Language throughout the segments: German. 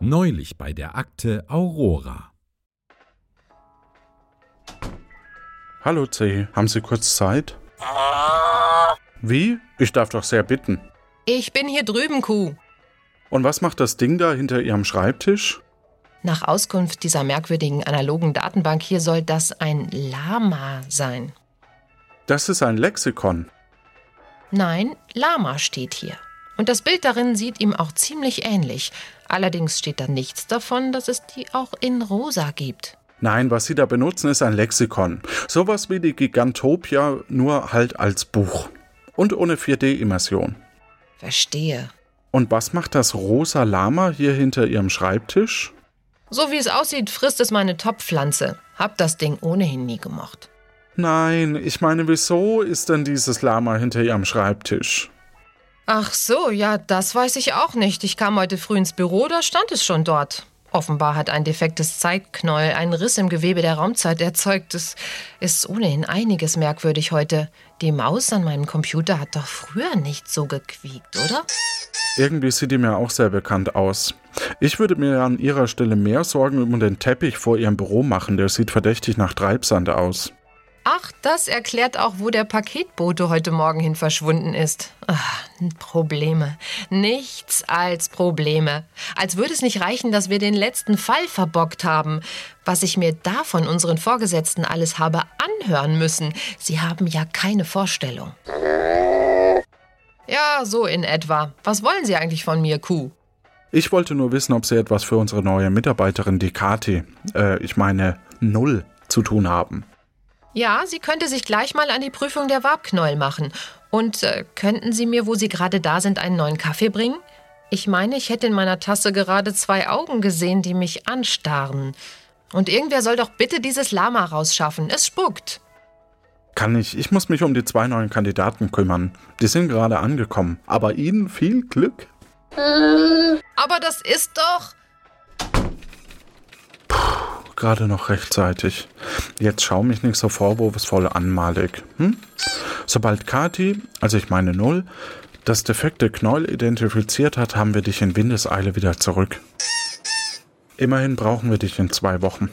Neulich bei der Akte Aurora. Hallo C, haben Sie kurz Zeit? Wie? Ich darf doch sehr bitten. Ich bin hier drüben, Kuh. Und was macht das Ding da hinter Ihrem Schreibtisch? Nach Auskunft dieser merkwürdigen analogen Datenbank hier soll das ein Lama sein. Das ist ein Lexikon. Nein, Lama steht hier. Und das Bild darin sieht ihm auch ziemlich ähnlich. Allerdings steht da nichts davon, dass es die auch in rosa gibt. Nein, was Sie da benutzen, ist ein Lexikon. Sowas wie die Gigantopia, nur halt als Buch. Und ohne 4D-Immersion. Verstehe. Und was macht das rosa Lama hier hinter Ihrem Schreibtisch? So wie es aussieht, frisst es meine Topfpflanze. Hab das Ding ohnehin nie gemocht. Nein, ich meine, wieso ist denn dieses Lama hinter Ihrem Schreibtisch? Ach so, ja, das weiß ich auch nicht. Ich kam heute früh ins Büro, da stand es schon dort. Offenbar hat ein defektes Zeitknäuel einen Riss im Gewebe der Raumzeit erzeugt. Es ist ohnehin einiges merkwürdig heute. Die Maus an meinem Computer hat doch früher nicht so gequiekt, oder? Irgendwie sieht die mir auch sehr bekannt aus. Ich würde mir an Ihrer Stelle mehr Sorgen um den Teppich vor Ihrem Büro machen. Der sieht verdächtig nach Treibsand aus. Ach, das erklärt auch, wo der Paketbote heute Morgen hin verschwunden ist. Ach, Probleme. Nichts als Probleme. Als würde es nicht reichen, dass wir den letzten Fall verbockt haben. Was ich mir da von unseren Vorgesetzten alles habe anhören müssen. Sie haben ja keine Vorstellung. Ja, so in etwa. Was wollen Sie eigentlich von mir, Kuh? Ich wollte nur wissen, ob Sie etwas für unsere neue Mitarbeiterin, die Kati, äh, ich meine Null, zu tun haben. Ja, sie könnte sich gleich mal an die Prüfung der Wabknäuel machen. Und äh, könnten Sie mir, wo Sie gerade da sind, einen neuen Kaffee bringen? Ich meine, ich hätte in meiner Tasse gerade zwei Augen gesehen, die mich anstarren. Und irgendwer soll doch bitte dieses Lama rausschaffen. Es spuckt. Kann ich. Ich muss mich um die zwei neuen Kandidaten kümmern. Die sind gerade angekommen. Aber Ihnen viel Glück. Aber das ist doch. Gerade noch rechtzeitig. Jetzt schau mich nicht so vorwurfsvoll an, Malik. Hm? Sobald Kati, also ich meine Null, das defekte Knäuel identifiziert hat, haben wir dich in Windeseile wieder zurück. Immerhin brauchen wir dich in zwei Wochen.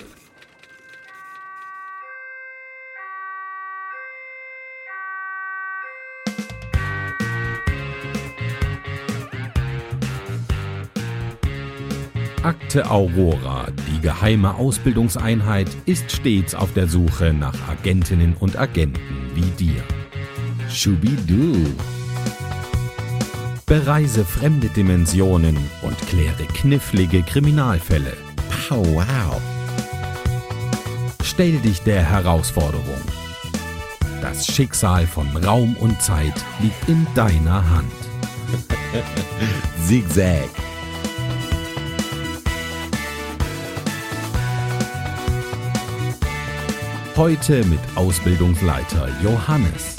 Akte Aurora, geheime Ausbildungseinheit, ist stets auf der Suche nach Agentinnen und Agenten wie dir. Schubidu. Bereise fremde Dimensionen und kläre knifflige Kriminalfälle. Pow wow. Stell dich der Herausforderung. Das Schicksal von Raum und Zeit liegt in deiner Hand. Zigzag. Heute mit Ausbildungsleiter Johannes.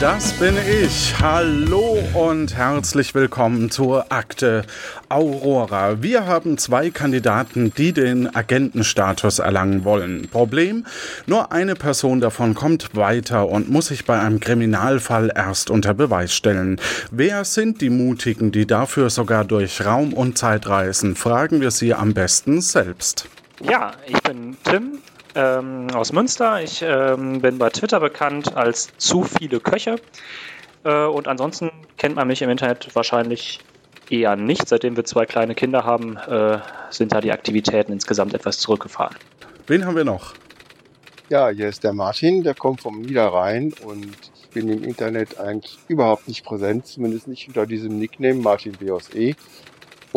Das bin ich. Hallo und herzlich willkommen zur Akte Aurora. Wir haben zwei Kandidaten, die den Agentenstatus erlangen wollen. Problem, nur eine Person davon kommt weiter und muss sich bei einem Kriminalfall erst unter Beweis stellen. Wer sind die Mutigen, die dafür sogar durch Raum und Zeit reisen? Fragen wir sie am besten selbst. Ja, ich bin Tim, ähm, aus Münster. Ich ähm, bin bei Twitter bekannt als zu viele Köche. Äh, und ansonsten kennt man mich im Internet wahrscheinlich eher nicht. Seitdem wir zwei kleine Kinder haben, äh, sind da die Aktivitäten insgesamt etwas zurückgefahren. Wen haben wir noch? Ja, hier ist der Martin, der kommt vom Niederrhein und ich bin im Internet eigentlich überhaupt nicht präsent, zumindest nicht unter diesem Nickname Martin BOSE.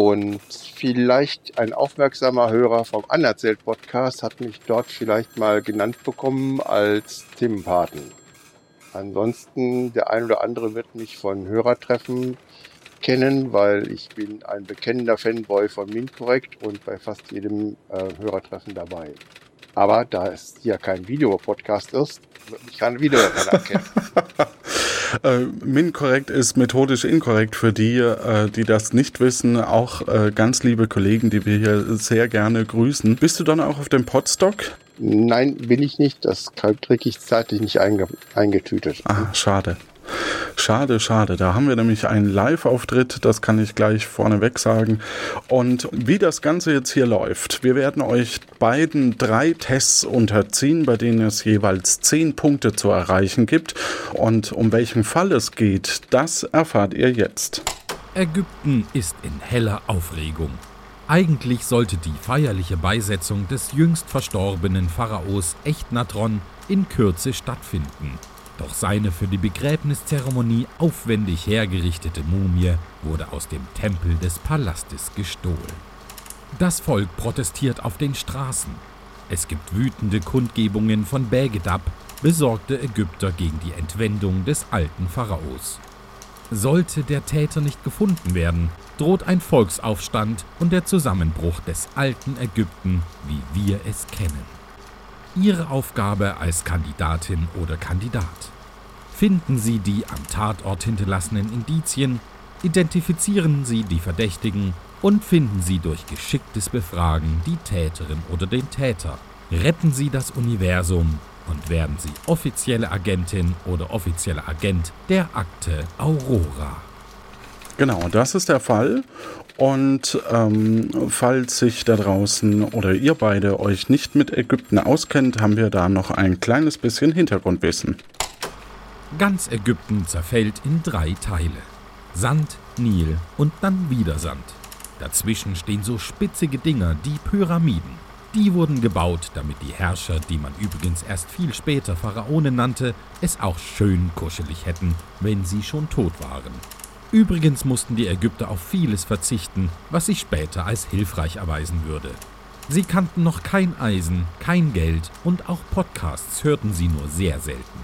Und vielleicht ein aufmerksamer Hörer vom Anerzählt Podcast hat mich dort vielleicht mal genannt bekommen als Themenpaten. Ansonsten, der ein oder andere wird mich von Hörertreffen kennen, weil ich bin ein bekennender Fanboy von MinCorrect und bei fast jedem äh, Hörertreffen dabei. Aber da es hier kein Videopodcast ist, wird mich kein Video erkennen. Äh, Minkorrekt ist methodisch inkorrekt für die, äh, die das nicht wissen. Auch äh, ganz liebe Kollegen, die wir hier sehr gerne grüßen. Bist du dann auch auf dem Podstock? Nein, bin ich nicht. Das kriege ich zeitlich nicht einge eingetütet. Ah, schade. Schade, schade. Da haben wir nämlich einen Live-Auftritt, das kann ich gleich vorneweg sagen. Und wie das Ganze jetzt hier läuft, wir werden euch beiden drei Tests unterziehen, bei denen es jeweils zehn Punkte zu erreichen gibt. Und um welchen Fall es geht, das erfahrt ihr jetzt. Ägypten ist in heller Aufregung. Eigentlich sollte die feierliche Beisetzung des jüngst verstorbenen Pharaos Echnatron in Kürze stattfinden. Doch seine für die Begräbniszeremonie aufwendig hergerichtete Mumie wurde aus dem Tempel des Palastes gestohlen. Das Volk protestiert auf den Straßen. Es gibt wütende Kundgebungen von Begedab, besorgte Ägypter gegen die Entwendung des alten Pharaos. Sollte der Täter nicht gefunden werden, droht ein Volksaufstand und der Zusammenbruch des alten Ägypten, wie wir es kennen. Ihre Aufgabe als Kandidatin oder Kandidat. Finden Sie die am Tatort hinterlassenen Indizien, identifizieren Sie die Verdächtigen und finden Sie durch geschicktes Befragen die Täterin oder den Täter. Retten Sie das Universum und werden Sie offizielle Agentin oder offizieller Agent der Akte Aurora. Genau, das ist der Fall. Und ähm, falls sich da draußen oder ihr beide euch nicht mit Ägypten auskennt, haben wir da noch ein kleines bisschen Hintergrundwissen. Ganz Ägypten zerfällt in drei Teile. Sand, Nil und dann wieder Sand. Dazwischen stehen so spitzige Dinger, die Pyramiden. Die wurden gebaut, damit die Herrscher, die man übrigens erst viel später Pharaonen nannte, es auch schön kuschelig hätten, wenn sie schon tot waren. Übrigens mussten die Ägypter auf vieles verzichten, was sich später als hilfreich erweisen würde. Sie kannten noch kein Eisen, kein Geld und auch Podcasts hörten sie nur sehr selten.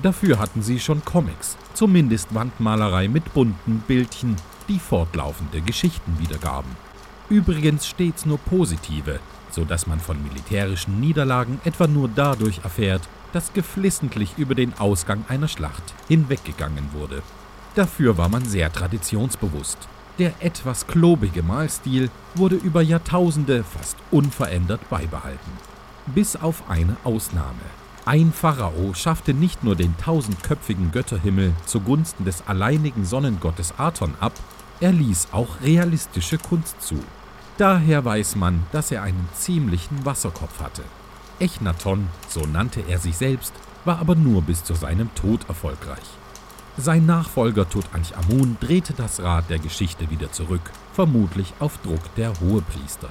Dafür hatten sie schon Comics, zumindest Wandmalerei mit bunten Bildchen, die fortlaufende Geschichten wiedergaben. Übrigens stets nur positive, so dass man von militärischen Niederlagen etwa nur dadurch erfährt, dass geflissentlich über den Ausgang einer Schlacht hinweggegangen wurde. Dafür war man sehr traditionsbewusst. Der etwas klobige Malstil wurde über Jahrtausende fast unverändert beibehalten. Bis auf eine Ausnahme. Ein Pharao schaffte nicht nur den tausendköpfigen Götterhimmel zugunsten des alleinigen Sonnengottes Aton ab, er ließ auch realistische Kunst zu. Daher weiß man, dass er einen ziemlichen Wasserkopf hatte. Echnaton, so nannte er sich selbst, war aber nur bis zu seinem Tod erfolgreich. Sein Nachfolger Tutanchamun drehte das Rad der Geschichte wieder zurück, vermutlich auf Druck der Hohepriester.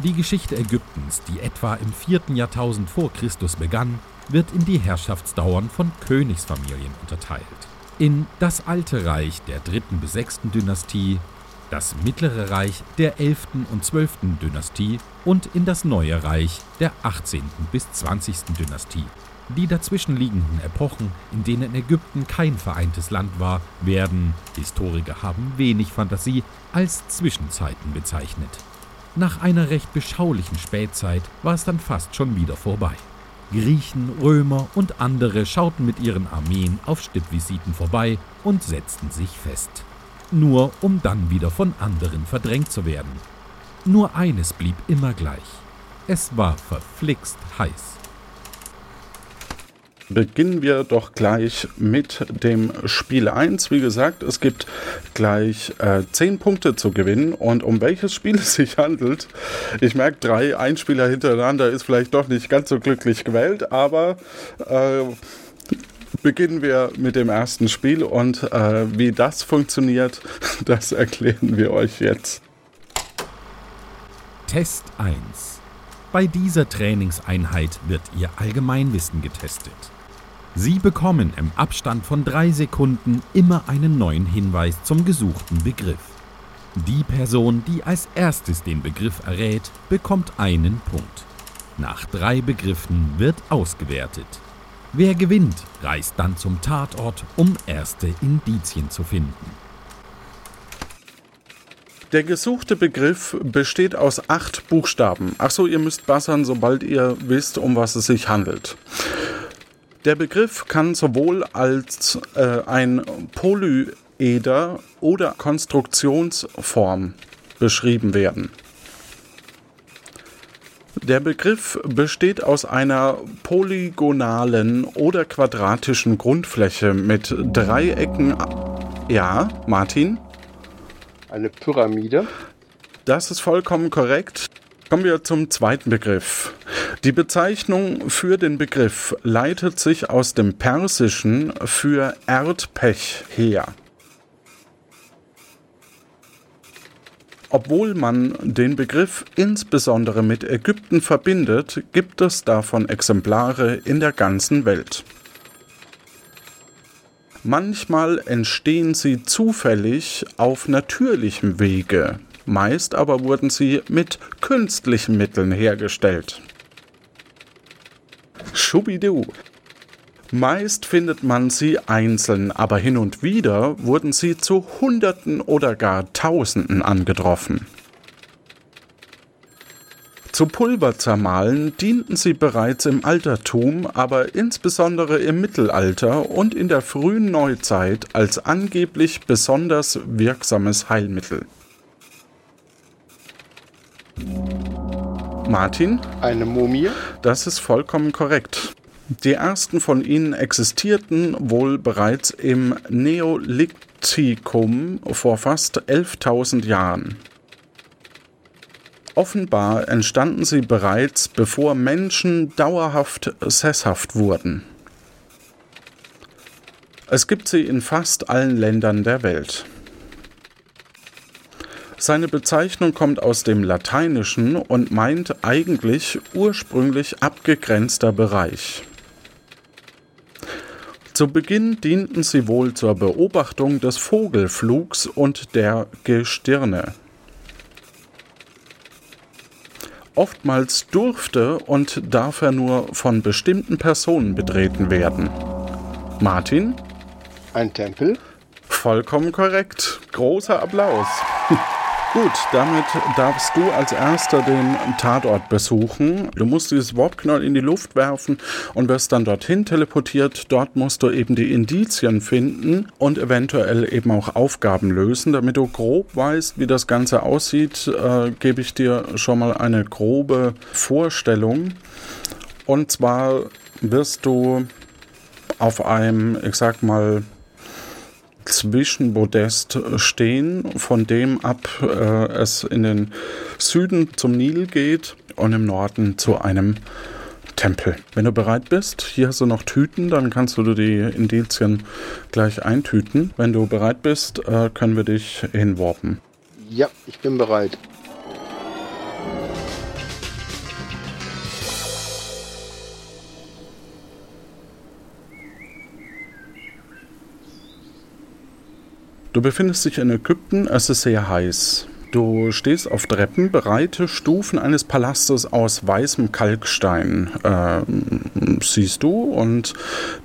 Die Geschichte Ägyptens, die etwa im 4. Jahrtausend vor Christus begann, wird in die Herrschaftsdauern von Königsfamilien unterteilt. In das Alte Reich der dritten bis sechsten Dynastie, das Mittlere Reich der 11. und 12. Dynastie und in das Neue Reich der 18. bis 20. Dynastie. Die dazwischenliegenden Epochen, in denen Ägypten kein vereintes Land war, werden, Historiker haben wenig Fantasie, als Zwischenzeiten bezeichnet. Nach einer recht beschaulichen Spätzeit war es dann fast schon wieder vorbei. Griechen, Römer und andere schauten mit ihren Armeen auf Stippvisiten vorbei und setzten sich fest. Nur um dann wieder von anderen verdrängt zu werden. Nur eines blieb immer gleich. Es war verflixt heiß beginnen wir doch gleich mit dem Spiel 1. Wie gesagt, es gibt gleich äh, 10 Punkte zu gewinnen und um welches Spiel es sich handelt, ich merke, drei Einspieler hintereinander ist vielleicht doch nicht ganz so glücklich gewählt, aber äh, beginnen wir mit dem ersten Spiel und äh, wie das funktioniert, das erklären wir euch jetzt. Test 1 bei dieser Trainingseinheit wird Ihr Allgemeinwissen getestet. Sie bekommen im Abstand von drei Sekunden immer einen neuen Hinweis zum gesuchten Begriff. Die Person, die als erstes den Begriff errät, bekommt einen Punkt. Nach drei Begriffen wird ausgewertet. Wer gewinnt, reist dann zum Tatort, um erste Indizien zu finden. Der gesuchte Begriff besteht aus acht Buchstaben. Achso, ihr müsst bassern, sobald ihr wisst, um was es sich handelt. Der Begriff kann sowohl als äh, ein Polyeder oder Konstruktionsform beschrieben werden. Der Begriff besteht aus einer polygonalen oder quadratischen Grundfläche mit Dreiecken. Ja, Martin? Eine Pyramide. Das ist vollkommen korrekt. Kommen wir zum zweiten Begriff. Die Bezeichnung für den Begriff leitet sich aus dem Persischen für Erdpech her. Obwohl man den Begriff insbesondere mit Ägypten verbindet, gibt es davon Exemplare in der ganzen Welt. Manchmal entstehen sie zufällig auf natürlichem Wege, meist aber wurden sie mit künstlichen Mitteln hergestellt. Schubidu. Meist findet man sie einzeln, aber hin und wieder wurden sie zu Hunderten oder gar Tausenden angetroffen. Zu Pulverzermahlen dienten sie bereits im Altertum, aber insbesondere im Mittelalter und in der frühen Neuzeit als angeblich besonders wirksames Heilmittel. Martin? Eine Mumie. Das ist vollkommen korrekt. Die ersten von ihnen existierten wohl bereits im Neolithikum vor fast 11.000 Jahren. Offenbar entstanden sie bereits, bevor Menschen dauerhaft sesshaft wurden. Es gibt sie in fast allen Ländern der Welt. Seine Bezeichnung kommt aus dem Lateinischen und meint eigentlich ursprünglich abgegrenzter Bereich. Zu Beginn dienten sie wohl zur Beobachtung des Vogelflugs und der Gestirne. Oftmals durfte und darf er nur von bestimmten Personen betreten werden. Martin? Ein Tempel. Vollkommen korrekt. Großer Applaus. Gut, damit darfst du als erster den Tatort besuchen. Du musst dieses Warpknall in die Luft werfen und wirst dann dorthin teleportiert. Dort musst du eben die Indizien finden und eventuell eben auch Aufgaben lösen. Damit du grob weißt, wie das Ganze aussieht, äh, gebe ich dir schon mal eine grobe Vorstellung. Und zwar wirst du auf einem, ich sag mal, Zwischenpodest stehen, von dem ab äh, es in den Süden zum Nil geht und im Norden zu einem Tempel. Wenn du bereit bist, hier hast du noch Tüten, dann kannst du die Indizien gleich eintüten. Wenn du bereit bist, äh, können wir dich hinwarpen. Ja, ich bin bereit. Du befindest dich in Ägypten, es ist sehr heiß. Du stehst auf Treppen, breite Stufen eines Palastes aus weißem Kalkstein äh, siehst du und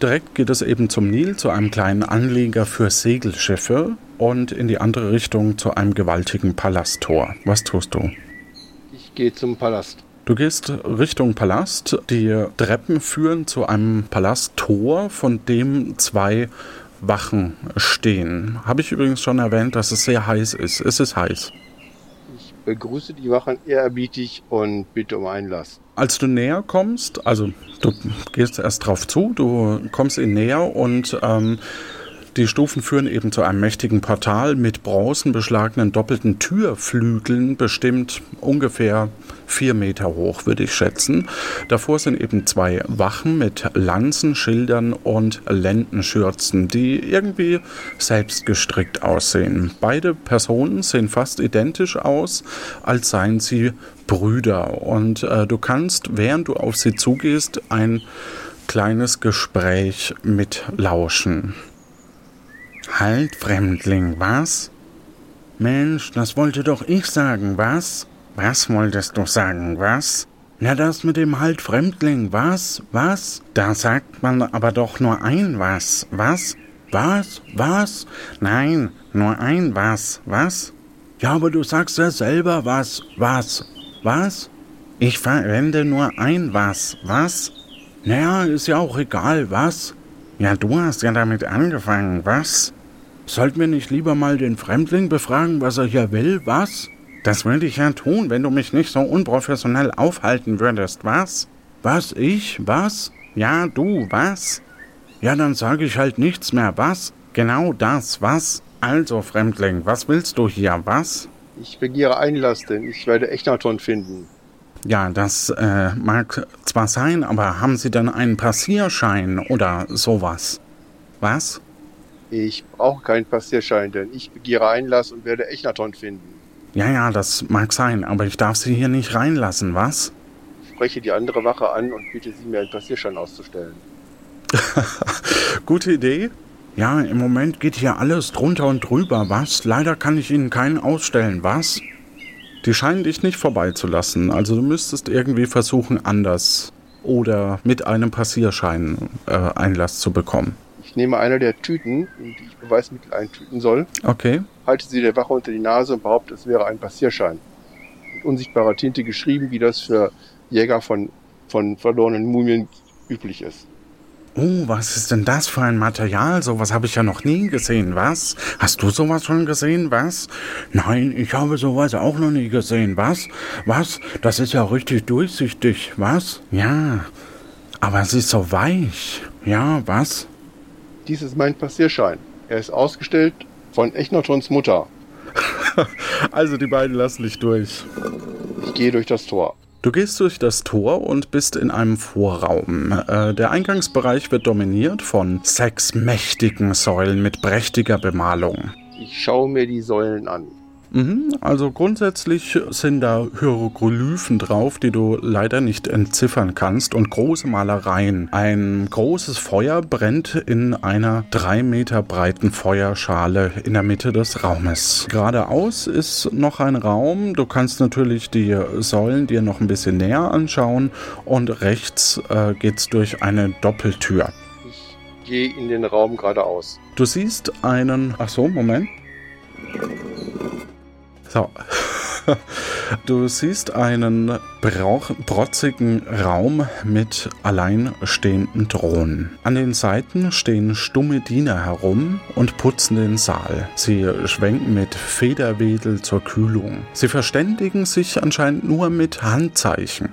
direkt geht es eben zum Nil, zu einem kleinen Anleger für Segelschiffe und in die andere Richtung zu einem gewaltigen Palasttor. Was tust du? Ich gehe zum Palast. Du gehst Richtung Palast. Die Treppen führen zu einem Palasttor, von dem zwei Wachen stehen. Habe ich übrigens schon erwähnt, dass es sehr heiß ist. Es ist heiß. Ich begrüße die Wachen ehrerbietig und bitte um Einlass. Als du näher kommst, also du gehst erst drauf zu, du kommst in näher und ähm, die Stufen führen eben zu einem mächtigen Portal mit bronzenbeschlagenen doppelten Türflügeln, bestimmt ungefähr vier Meter hoch, würde ich schätzen. Davor sind eben zwei Wachen mit Lanzen, Schildern und Lendenschürzen, die irgendwie selbst gestrickt aussehen. Beide Personen sehen fast identisch aus, als seien sie Brüder. Und äh, du kannst, während du auf sie zugehst, ein kleines Gespräch mitlauschen. Halt, Fremdling, was? Mensch, das wollte doch ich sagen, was? Was wolltest du sagen, was? Na, das mit dem Halt, Fremdling, was? Was? Da sagt man aber doch nur ein was, was? Was? Was? Nein, nur ein was, was? Ja, aber du sagst ja selber was, was? Was? Ich verwende nur ein was, was? Naja, ist ja auch egal, was? Ja, du hast ja damit angefangen, was? Sollten wir nicht lieber mal den Fremdling befragen, was er hier will, was? Das würde ich ja tun, wenn du mich nicht so unprofessionell aufhalten würdest, was? Was, ich? Was? Ja, du, was? Ja, dann sage ich halt nichts mehr, was? Genau das, was? Also, Fremdling, was willst du hier, was? Ich begehre Einlass, denn ich werde Echnaton finden. Ja, das äh, mag zwar sein, aber haben Sie denn einen Passierschein oder sowas? Was? Ich brauche keinen Passierschein, denn ich begehre Einlass und werde Echnaton finden. Ja, ja, das mag sein, aber ich darf Sie hier nicht reinlassen, was? Ich spreche die andere Wache an und bitte sie, mir einen Passierschein auszustellen. Gute Idee. Ja, im Moment geht hier alles drunter und drüber, was? Leider kann ich Ihnen keinen ausstellen, was? Die scheinen dich nicht vorbeizulassen, also du müsstest irgendwie versuchen, anders oder mit einem Passierschein äh, Einlass zu bekommen. Ich nehme eine der Tüten, in die ich Beweismittel eintüten soll, Okay. halte sie der Wache unter die Nase und behaupte, es wäre ein Passierschein. Mit unsichtbarer Tinte geschrieben, wie das für Jäger von, von verlorenen Mumien üblich ist. Oh, was ist denn das für ein Material? Sowas habe ich ja noch nie gesehen, was? Hast du sowas schon gesehen, was? Nein, ich habe sowas auch noch nie gesehen, was? Was? Das ist ja richtig durchsichtig, was? Ja. Aber es ist so weich. Ja, was? Dies ist mein Passierschein. Er ist ausgestellt von Echnotons Mutter. Also die beiden lassen dich durch. Ich gehe durch das Tor. Du gehst durch das Tor und bist in einem Vorraum. Äh, der Eingangsbereich wird dominiert von sechs mächtigen Säulen mit prächtiger Bemalung. Ich schaue mir die Säulen an. Mhm, also grundsätzlich sind da Hieroglyphen drauf, die du leider nicht entziffern kannst und große Malereien. Ein großes Feuer brennt in einer drei Meter breiten Feuerschale in der Mitte des Raumes. Geradeaus ist noch ein Raum. Du kannst natürlich die Säulen dir noch ein bisschen näher anschauen und rechts äh, geht's durch eine Doppeltür. Ich gehe in den Raum geradeaus. Du siehst einen. Ach so, Moment. So. Du siehst einen brauch, brotzigen Raum mit alleinstehenden Thronen. An den Seiten stehen stumme Diener herum und putzen den Saal. Sie schwenken mit Federwedel zur Kühlung. Sie verständigen sich anscheinend nur mit Handzeichen.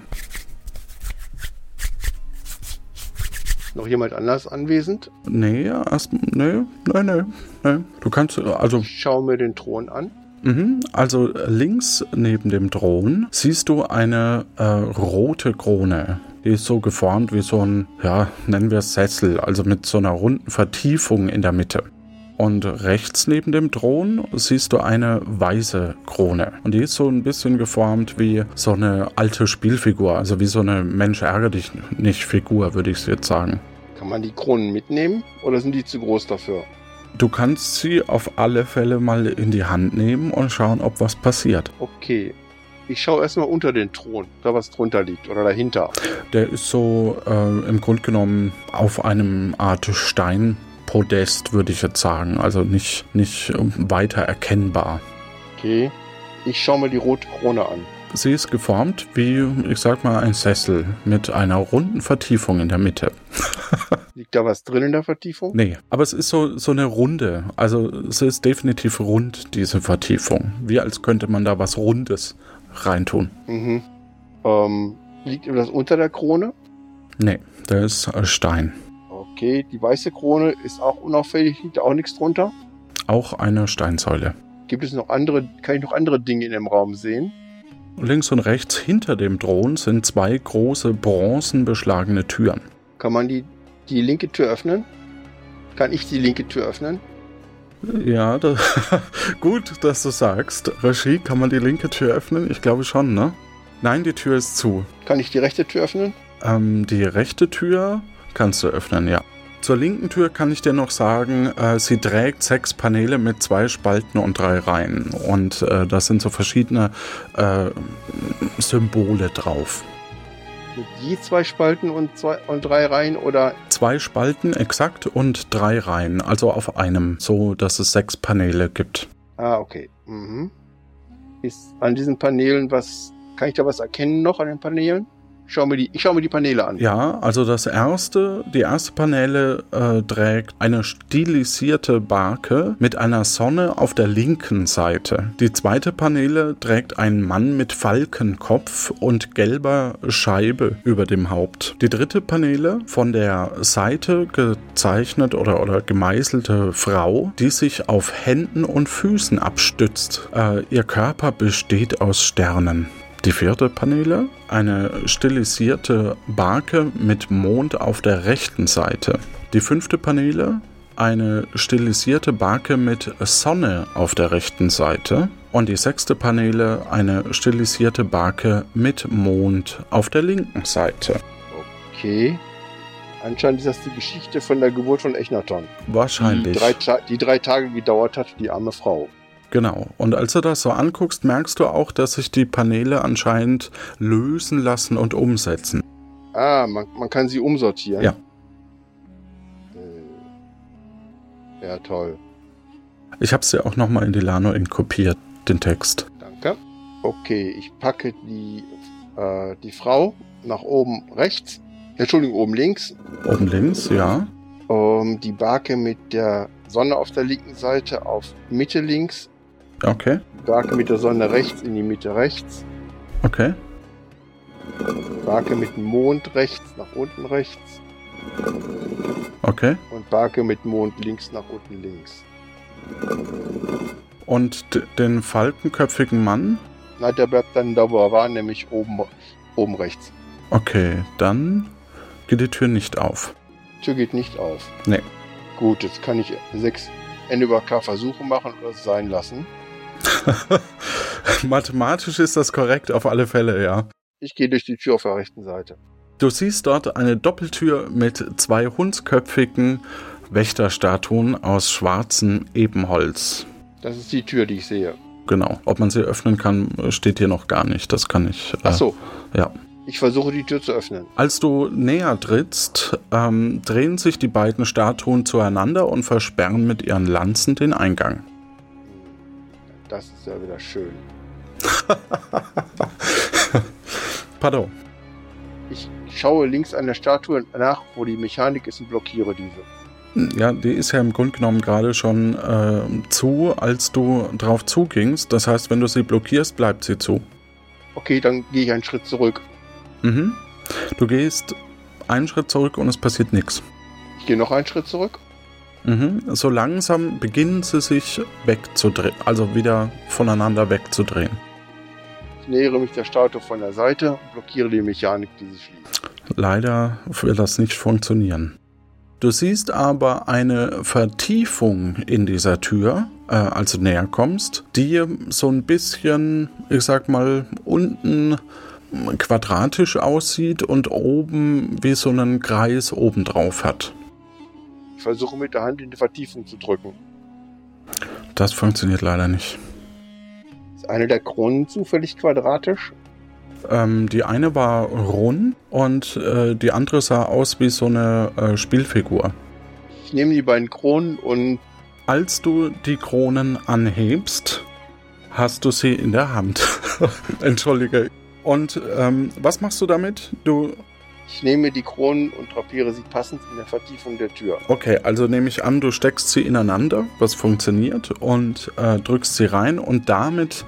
Noch jemand anders anwesend? Nee, erst, nee, nee, nee, nee. Du kannst, also Ich schaue mir den Thron an. Mhm, Also links neben dem Thron siehst du eine äh, rote Krone. Die ist so geformt wie so ein, ja, nennen wir es Sessel, also mit so einer runden Vertiefung in der Mitte. Und rechts neben dem Thron siehst du eine weiße Krone. Und die ist so ein bisschen geformt wie so eine alte Spielfigur, also wie so eine Mensch ärger dich nicht Figur, würde ich jetzt sagen. Kann man die Kronen mitnehmen oder sind die zu groß dafür? Du kannst sie auf alle Fälle mal in die Hand nehmen und schauen, ob was passiert. Okay. Ich schaue erstmal unter den Thron, da was drunter liegt oder dahinter. Der ist so äh, im Grunde genommen auf einem Art Steinpodest, würde ich jetzt sagen. Also nicht, nicht weiter erkennbar. Okay. Ich schaue mir die rote Krone an. Sie ist geformt wie, ich sag mal, ein Sessel mit einer runden Vertiefung in der Mitte. Liegt da was drin in der Vertiefung? Nee, aber es ist so, so eine Runde. Also es ist definitiv rund, diese Vertiefung. Wie als könnte man da was Rundes reintun. Mhm. Ähm, liegt das unter der Krone? Nee, der ist äh, Stein. Okay, die weiße Krone ist auch unauffällig, liegt da auch nichts drunter. Auch eine Steinsäule. Gibt es noch andere, kann ich noch andere Dinge in dem Raum sehen? Links und rechts hinter dem Thron sind zwei große bronzenbeschlagene Türen. Kann man die, die linke Tür öffnen? Kann ich die linke Tür öffnen? Ja, da, gut, dass du sagst. Regie, kann man die linke Tür öffnen? Ich glaube schon, ne? Nein, die Tür ist zu. Kann ich die rechte Tür öffnen? Ähm, die rechte Tür kannst du öffnen, ja. Zur linken Tür kann ich dir noch sagen, äh, sie trägt sechs Paneele mit zwei Spalten und drei Reihen. Und äh, da sind so verschiedene äh, Symbole drauf. Mit je zwei Spalten und, zwei, und drei Reihen oder Zwei Spalten exakt und drei Reihen, also auf einem, so dass es sechs Paneele gibt. Ah, okay. Mhm. Ist an diesen Paneelen was. Kann ich da was erkennen noch an den Paneelen? Schau mir die, ich schaue mir die Paneele an. Ja, also das erste, die erste Paneele äh, trägt eine stilisierte Barke mit einer Sonne auf der linken Seite. Die zweite Paneele trägt einen Mann mit Falkenkopf und gelber Scheibe über dem Haupt. Die dritte Paneele von der Seite gezeichnet oder, oder gemeißelte Frau, die sich auf Händen und Füßen abstützt. Äh, ihr Körper besteht aus Sternen. Die vierte Paneele, eine stilisierte Barke mit Mond auf der rechten Seite. Die fünfte Paneele, eine stilisierte Barke mit Sonne auf der rechten Seite. Und die sechste Paneele, eine stilisierte Barke mit Mond auf der linken Seite. Okay. Anscheinend ist das die Geschichte von der Geburt von Echnaton. Wahrscheinlich. Die drei, Ta- die drei Tage gedauert hat, die arme Frau. Genau. Und als du das so anguckst, merkst du auch, dass sich die Paneele anscheinend lösen lassen und umsetzen. Ah, man, man kann sie umsortieren. Ja. Äh, Ja, toll. Ich habe es dir auch nochmal in die Lano Ink kopiert, den Text. Danke. Okay, ich packe die, äh, die Frau nach oben rechts. Entschuldigung, oben links. Oben links, ja. Ähm, die Barke mit der Sonne auf der linken Seite auf Mitte links. Okay, Die Barke mit der Sonne rechts in die Mitte rechts. okay. Barke mit dem Mond rechts nach unten rechts. Okay. Und Barke mit Mond links nach unten links. Und den falkenköpfigen Mann? Na, der bleibt dann da, wo er war, nämlich oben, oben rechts. Okay, dann geht die Tür nicht auf. Tür geht nicht auf. Nee. Gut, jetzt kann ich sechs N über K Versuche machen oder es sein lassen. Mathematisch ist das korrekt auf alle Fälle, ja. Ich gehe durch die Tür auf der rechten Seite. Du siehst dort eine Doppeltür mit zwei hundsköpfigen Wächterstatuen aus schwarzem Ebenholz. Das ist die Tür, die ich sehe. Genau. Ob man sie öffnen kann, steht hier noch gar nicht. Das kann ich. Äh, Ach so. Ja. Ich versuche die Tür zu öffnen. Als du näher trittst, ähm, drehen sich die beiden Statuen zueinander und versperren mit ihren Lanzen den Eingang. Das ist ja wieder schön. Pardon. Ich schaue links an der Statue nach, wo die Mechanik ist und blockiere diese. Ja, die ist ja im Grunde genommen gerade schon äh, zu, als du drauf zugingst. Das heißt, wenn du sie blockierst, bleibt sie zu. Okay, dann gehe ich einen Schritt zurück. Mhm. Du gehst einen Schritt zurück und es passiert nichts. Ich gehe noch einen Schritt zurück. Mhm. So langsam beginnen sie sich wegzudrehen, also wieder voneinander wegzudrehen. Ich nähere mich der Statue von der Seite und blockiere die Mechanik, die sie schließt. Leider wird das nicht funktionieren. Du siehst aber eine Vertiefung in dieser Tür, äh, als du näher kommst, die so ein bisschen, ich sag mal, unten quadratisch aussieht und oben wie so einen Kreis obendrauf hat. Ich versuche mit der Hand in die Vertiefung zu drücken. Das funktioniert leider nicht. Ist eine der Kronen zufällig quadratisch? Ähm, die eine war rund und äh, die andere sah aus wie so eine äh, Spielfigur. Ich nehme die beiden Kronen und Als du die Kronen anhebst, hast du sie in der Hand. Entschuldige. Und ähm, was machst du damit? Du. Ich nehme die Kronen und drapiere sie passend in der Vertiefung der Tür. Okay, also nehme ich an, du steckst sie ineinander, was funktioniert, und äh, drückst sie rein und damit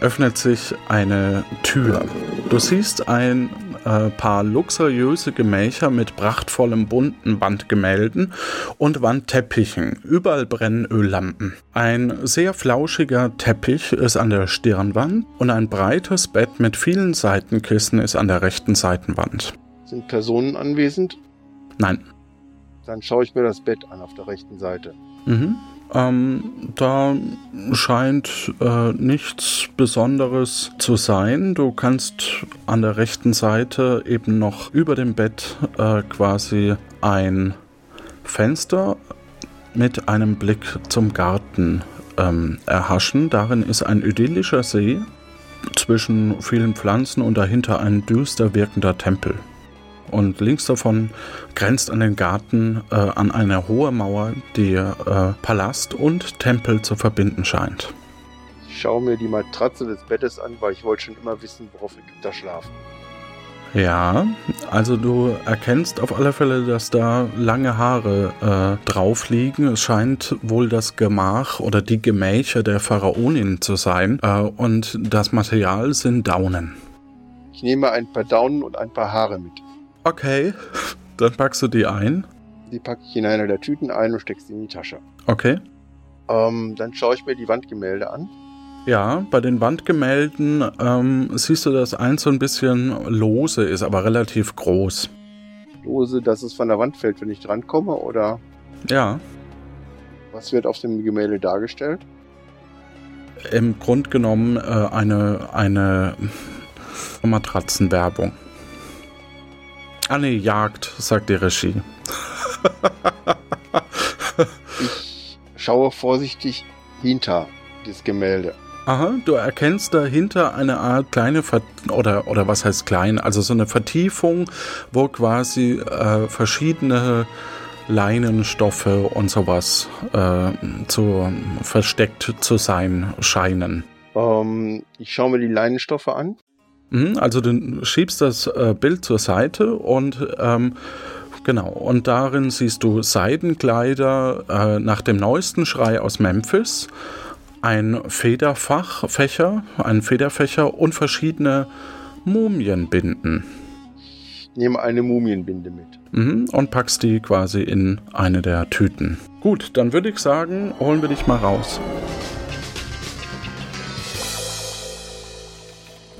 öffnet sich eine Tür. Du siehst ein äh, paar luxuriöse Gemächer mit prachtvollem bunten Wandgemälden und Wandteppichen. Überall brennen Öllampen. Ein sehr flauschiger Teppich ist an der Stirnwand und ein breites Bett mit vielen Seitenkissen ist an der rechten Seitenwand. Sind Personen anwesend? Nein. Dann schaue ich mir das Bett an auf der rechten Seite. Mhm. Ähm, da scheint äh, nichts Besonderes zu sein. Du kannst an der rechten Seite eben noch über dem Bett äh, quasi ein Fenster mit einem Blick zum Garten ähm, erhaschen. Darin ist ein idyllischer See zwischen vielen Pflanzen und dahinter ein düster wirkender Tempel. Und links davon grenzt an den Garten äh, an eine hohe Mauer, die äh, Palast und Tempel zu verbinden scheint. Ich schaue mir die Matratze des Bettes an, weil ich wollte schon immer wissen, worauf Ägypter schlafen. Ja, also du erkennst auf alle Fälle, dass da lange Haare äh, drauf liegen. Es scheint wohl das Gemach oder die Gemächer der Pharaonin zu sein. Äh, und das Material sind Daunen. Ich nehme ein paar Daunen und ein paar Haare mit. Okay, dann packst du die ein. Die packe ich in eine der Tüten ein und stecke sie in die Tasche. Okay. Ähm, dann schaue ich mir die Wandgemälde an. Ja, bei den Wandgemälden ähm, siehst du, dass eins so ein bisschen lose ist, aber relativ groß. Lose, dass es von der Wand fällt, wenn ich drankomme, oder Ja, was wird auf dem Gemälde dargestellt? im Grund genommen äh, eine, eine Matratzenwerbung. Ah nee, Jagd, sagt die Regie. Ich schaue vorsichtig hinter das Gemälde. Aha, du erkennst dahinter eine Art kleine Ver oder oder was heißt klein, also so eine Vertiefung, wo quasi äh, verschiedene Leinenstoffe und sowas äh, zu versteckt zu sein scheinen. Ähm, ich schaue mir die Leinenstoffe an. Mhm, Also du schiebst das äh, Bild zur Seite und ähm, genau, und darin siehst du Seidenkleider äh, nach dem neuesten Schrei aus Memphis, ein Federfach, Fächer, ein Federfächer und verschiedene Mumienbinden. Ich nehme eine Mumienbinde mit. Mhm, und packst die quasi in eine der Tüten. Gut, dann würde ich sagen, holen wir dich mal raus.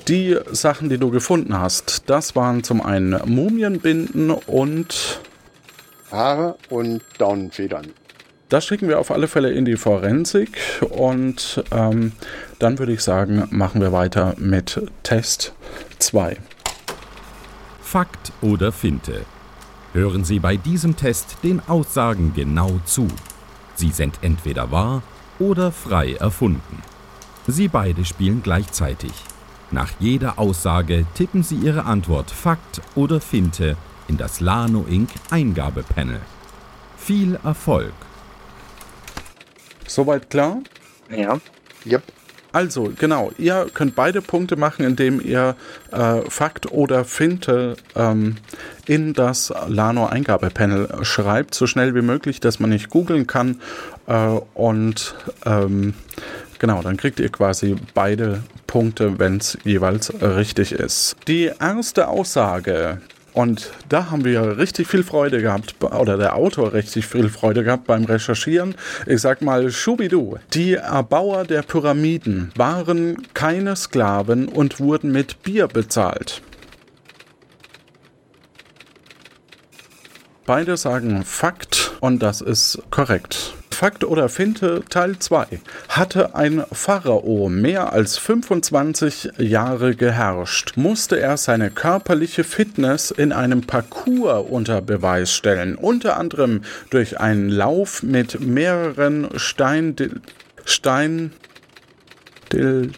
Die Sachen, die du gefunden hast, das waren zum einen Mumienbinden und Haare und Daunenfedern. das schicken wir auf alle Fälle in die Forensik und ähm, dann würde ich sagen, machen wir weiter mit Test 2. Fakt oder Finte. Hören Sie bei diesem Test den Aussagen genau zu. Sie sind entweder wahr oder frei erfunden. Sie beide spielen gleichzeitig. Nach jeder Aussage tippen Sie Ihre Antwort Fakt oder Finte in das Lano Inc. Eingabepanel. Viel Erfolg! Soweit klar? Ja. Yep. Also, genau, ihr könnt beide Punkte machen, indem ihr äh, Fakt oder Finte ähm, in das Lano-Eingabepanel schreibt, so schnell wie möglich, dass man nicht googeln kann. Äh, und ähm, genau, dann kriegt ihr quasi beide Punkte, wenn es jeweils richtig ist. Die erste Aussage. Und da haben wir richtig viel Freude gehabt, oder der Autor richtig viel Freude gehabt beim Recherchieren. Ich sag mal, Schubidu. Die Erbauer der Pyramiden waren keine Sklaven und wurden mit Bier bezahlt. Beide sagen Fakt und das ist korrekt. Fakt oder Finte Teil 2. Hatte ein Pharao mehr als 25 Jahre geherrscht, musste er seine körperliche Fitness in einem Parcours unter Beweis stellen, unter anderem durch einen Lauf mit mehreren Stein... Stein... Dil,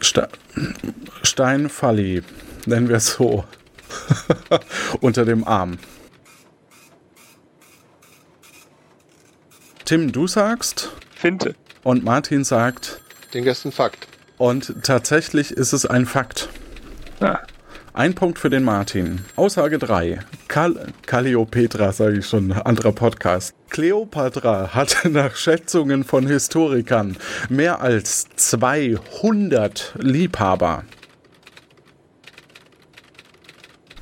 Ste, Steinfalli, nennen wir es so, unter dem Arm. Tim, du sagst Finte. und Martin sagt ist ein Fakt. und tatsächlich ist es ein Fakt. Ah. Ein Punkt für den Martin. Aussage 3. Kal Calliopetra, sage ich schon, anderer Podcast. Kleopatra hatte nach Schätzungen von Historikern mehr als 200 Liebhaber.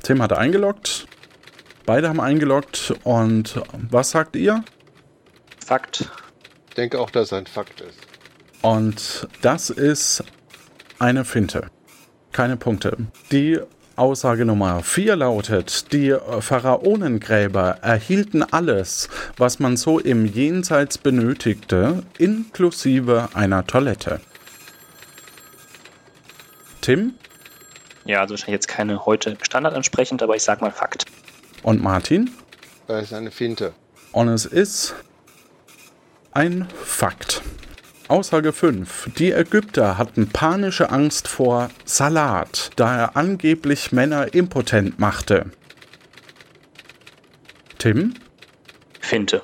Tim hat eingeloggt. Beide haben eingeloggt. Und was sagt ihr? Fakt. Ich denke auch, dass es ein Fakt ist. Und das ist eine Finte. Keine Punkte. Die Aussage Nummer 4 lautet, die Pharaonengräber erhielten alles, was man so im Jenseits benötigte, inklusive einer Toilette. Tim Ja, also wahrscheinlich jetzt keine heute Standard entsprechend, aber ich sag mal Fakt. und Martin. Das ist eine Finte. Und es ist ein Fakt. Aussage 5. Die Ägypter hatten panische Angst vor Salat, da er angeblich Männer impotent machte. Tim? Finte.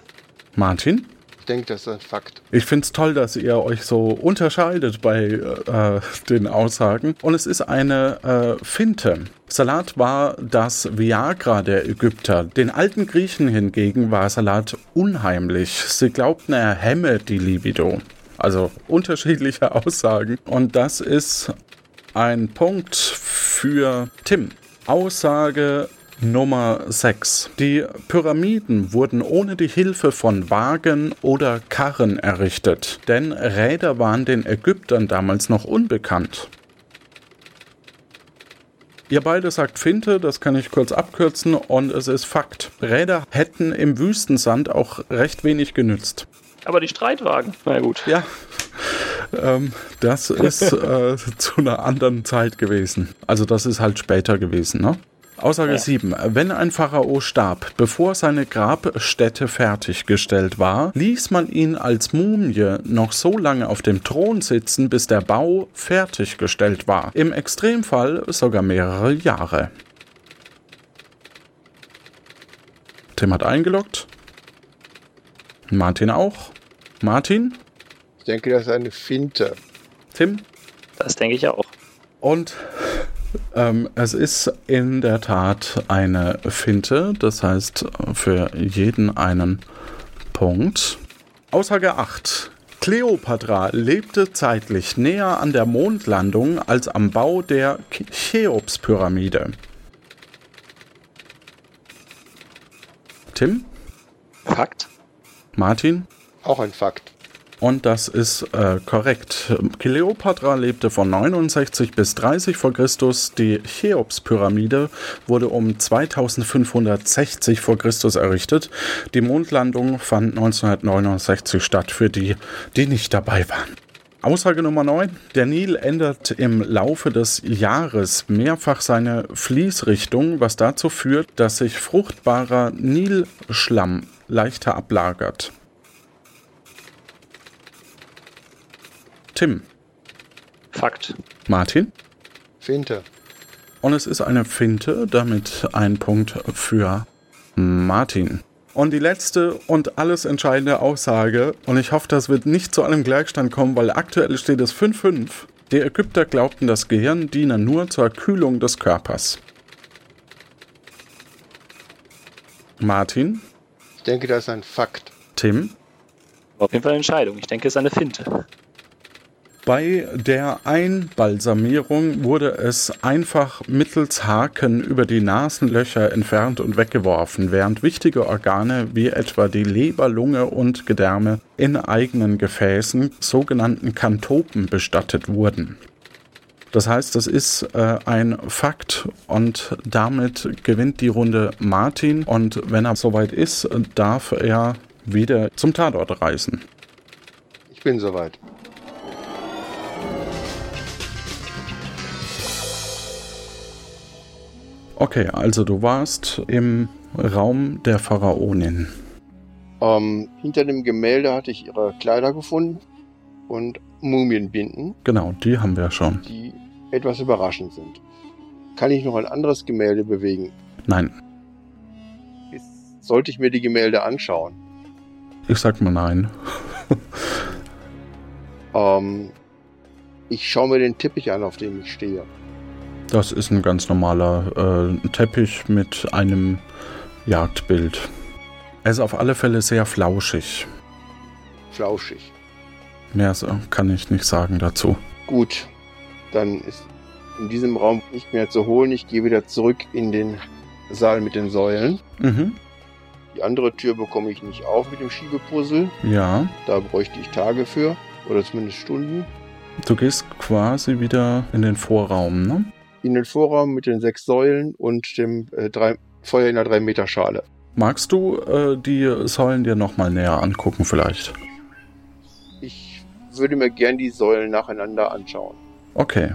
Martin? Ich denke, das ist ein Fakt. Ich finde es toll, dass ihr euch so unterscheidet bei äh, den Aussagen. Und es ist eine äh, Finte. Salat war das Viagra der Ägypter. Den alten Griechen hingegen war Salat unheimlich. Sie glaubten, er hemme die Libido. Also unterschiedliche Aussagen. Und das ist ein Punkt für Tim. Aussage Nummer 6. Die Pyramiden wurden ohne die Hilfe von Wagen oder Karren errichtet, denn Räder waren den Ägyptern damals noch unbekannt. Ihr beide sagt Finte, das kann ich kurz abkürzen, und es ist Fakt. Räder hätten im Wüstensand auch recht wenig genützt. Aber die Streitwagen, na gut. Ja, ähm, das ist äh, zu einer anderen Zeit gewesen. Also das ist halt später gewesen, ne? Aussage Ja. 7. Wenn ein Pharao starb, bevor seine Grabstätte fertiggestellt war, ließ man ihn als Mumie noch so lange auf dem Thron sitzen, bis der Bau fertiggestellt war. Im Extremfall sogar mehrere Jahre. Tim hat eingeloggt. Martin auch. Martin? Ich denke, das ist eine Finte. Tim? Das denke ich auch. Und ähm, es ist in der Tat eine Finte, das heißt für jeden einen Punkt. Aussage 8. Kleopatra lebte zeitlich näher an der Mondlandung als am Bau der Cheops-Pyramide. Tim? Fakt. Martin? Auch ein Fakt. Und das ist äh, korrekt. Kleopatra lebte von 69 bis 30 vor Christus. Die Cheops-Pyramide wurde um 2560 vor Christus errichtet. Die Mondlandung fand 1969 statt für die, die nicht dabei waren. Aussage Nummer 9. Der Nil ändert im Laufe des Jahres mehrfach seine Fließrichtung, was dazu führt, dass sich fruchtbarer Nilschlamm leichter ablagert. Tim, Fakt. Martin. Finte. Und es ist eine Finte, damit ein Punkt für Martin. Und die letzte und alles entscheidende Aussage, und ich hoffe, das wird nicht zu einem Gleichstand kommen, weil aktuell steht es 5-5. Die Ägypter glaubten, das Gehirn diene nur zur Kühlung des Körpers. Martin, Ich denke, das ist ein Fakt. Tim, Auf jeden Fall eine Entscheidung. Ich denke, es ist eine Finte. Bei der Einbalsamierung wurde es einfach mittels Haken über die Nasenlöcher entfernt und weggeworfen, während wichtige Organe wie etwa die Leber, Lunge und Gedärme in eigenen Gefäßen, sogenannten Kantopen, bestattet wurden. Das heißt, das ist äh, ein Fakt und damit gewinnt die Runde Martin und wenn er soweit ist, darf er wieder zum Tatort reisen. Ich bin soweit. Okay, also du warst im Raum der Pharaonin. Ähm, hinter dem Gemälde hatte ich ihre Kleider gefunden und Mumienbinden, Genau, die haben wir schon. die etwas überraschend sind. Kann ich noch ein anderes Gemälde bewegen? Nein, Ist, sollte ich mir die Gemälde anschauen? ich sag mal nein. Ähm, ich schaue mir den Teppich an, auf dem ich stehe. Das ist ein ganz normaler äh, Teppich mit einem Jagdbild. Er ist auf alle Fälle sehr flauschig. Flauschig. Mehr so- kann ich nicht sagen dazu. Gut, dann ist in diesem Raum nicht mehr zu holen. Ich gehe wieder zurück in den Saal mit den Säulen. Mhm. Die andere Tür bekomme ich nicht auf mit dem Schiebepuzzle. Ja, Da bräuchte ich Tage für. Oder zumindest Stunden. du gehst quasi wieder in den Vorraum, ne? In den Vorraum mit den sechs Säulen und dem äh, drei, Feuer in der 3 Meter Schale. Magst du äh, die Säulen dir nochmal näher angucken vielleicht? Ich würde mir gern die Säulen nacheinander anschauen. Okay.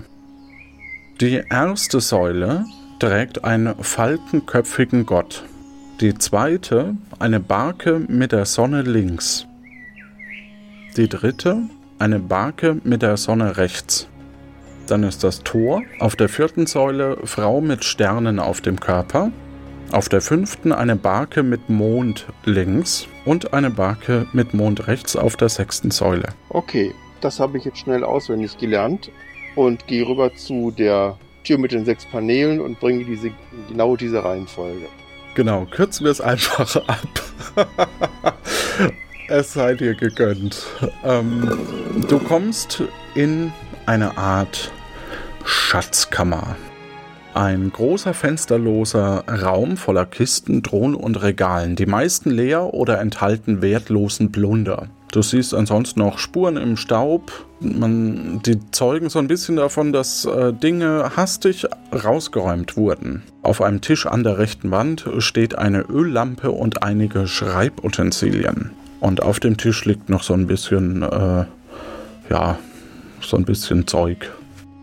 Die erste Säule trägt einen falkenköpfigen Gott. Die zweite eine Barke mit der Sonne links. Die dritte eine Barke mit der Sonne rechts. Dann ist das Tor. Auf der vierten Säule Frau mit Sternen auf dem Körper. Auf der fünften eine Barke mit Mond links und eine Barke mit Mond rechts auf der sechsten Säule. Okay, das habe ich jetzt schnell auswendig gelernt und gehe rüber zu der Tür mit den sechs Paneelen und bringe diese, genau diese Reihenfolge. Genau, kürzen wir es einfach ab. es sei dir gegönnt. Ähm, du kommst in eine Art Schatzkammer. Ein großer fensterloser Raum voller Kisten, Drohnen und Regalen, die meisten leer oder enthalten wertlosen Plunder. Du siehst ansonsten noch Spuren im Staub. Man, die zeugen so ein bisschen davon, dass äh, Dinge hastig rausgeräumt wurden. Auf einem Tisch an der rechten Wand steht eine Öllampe und einige Schreibutensilien. Und auf dem Tisch liegt noch so ein bisschen, äh, ja, so ein bisschen Zeug.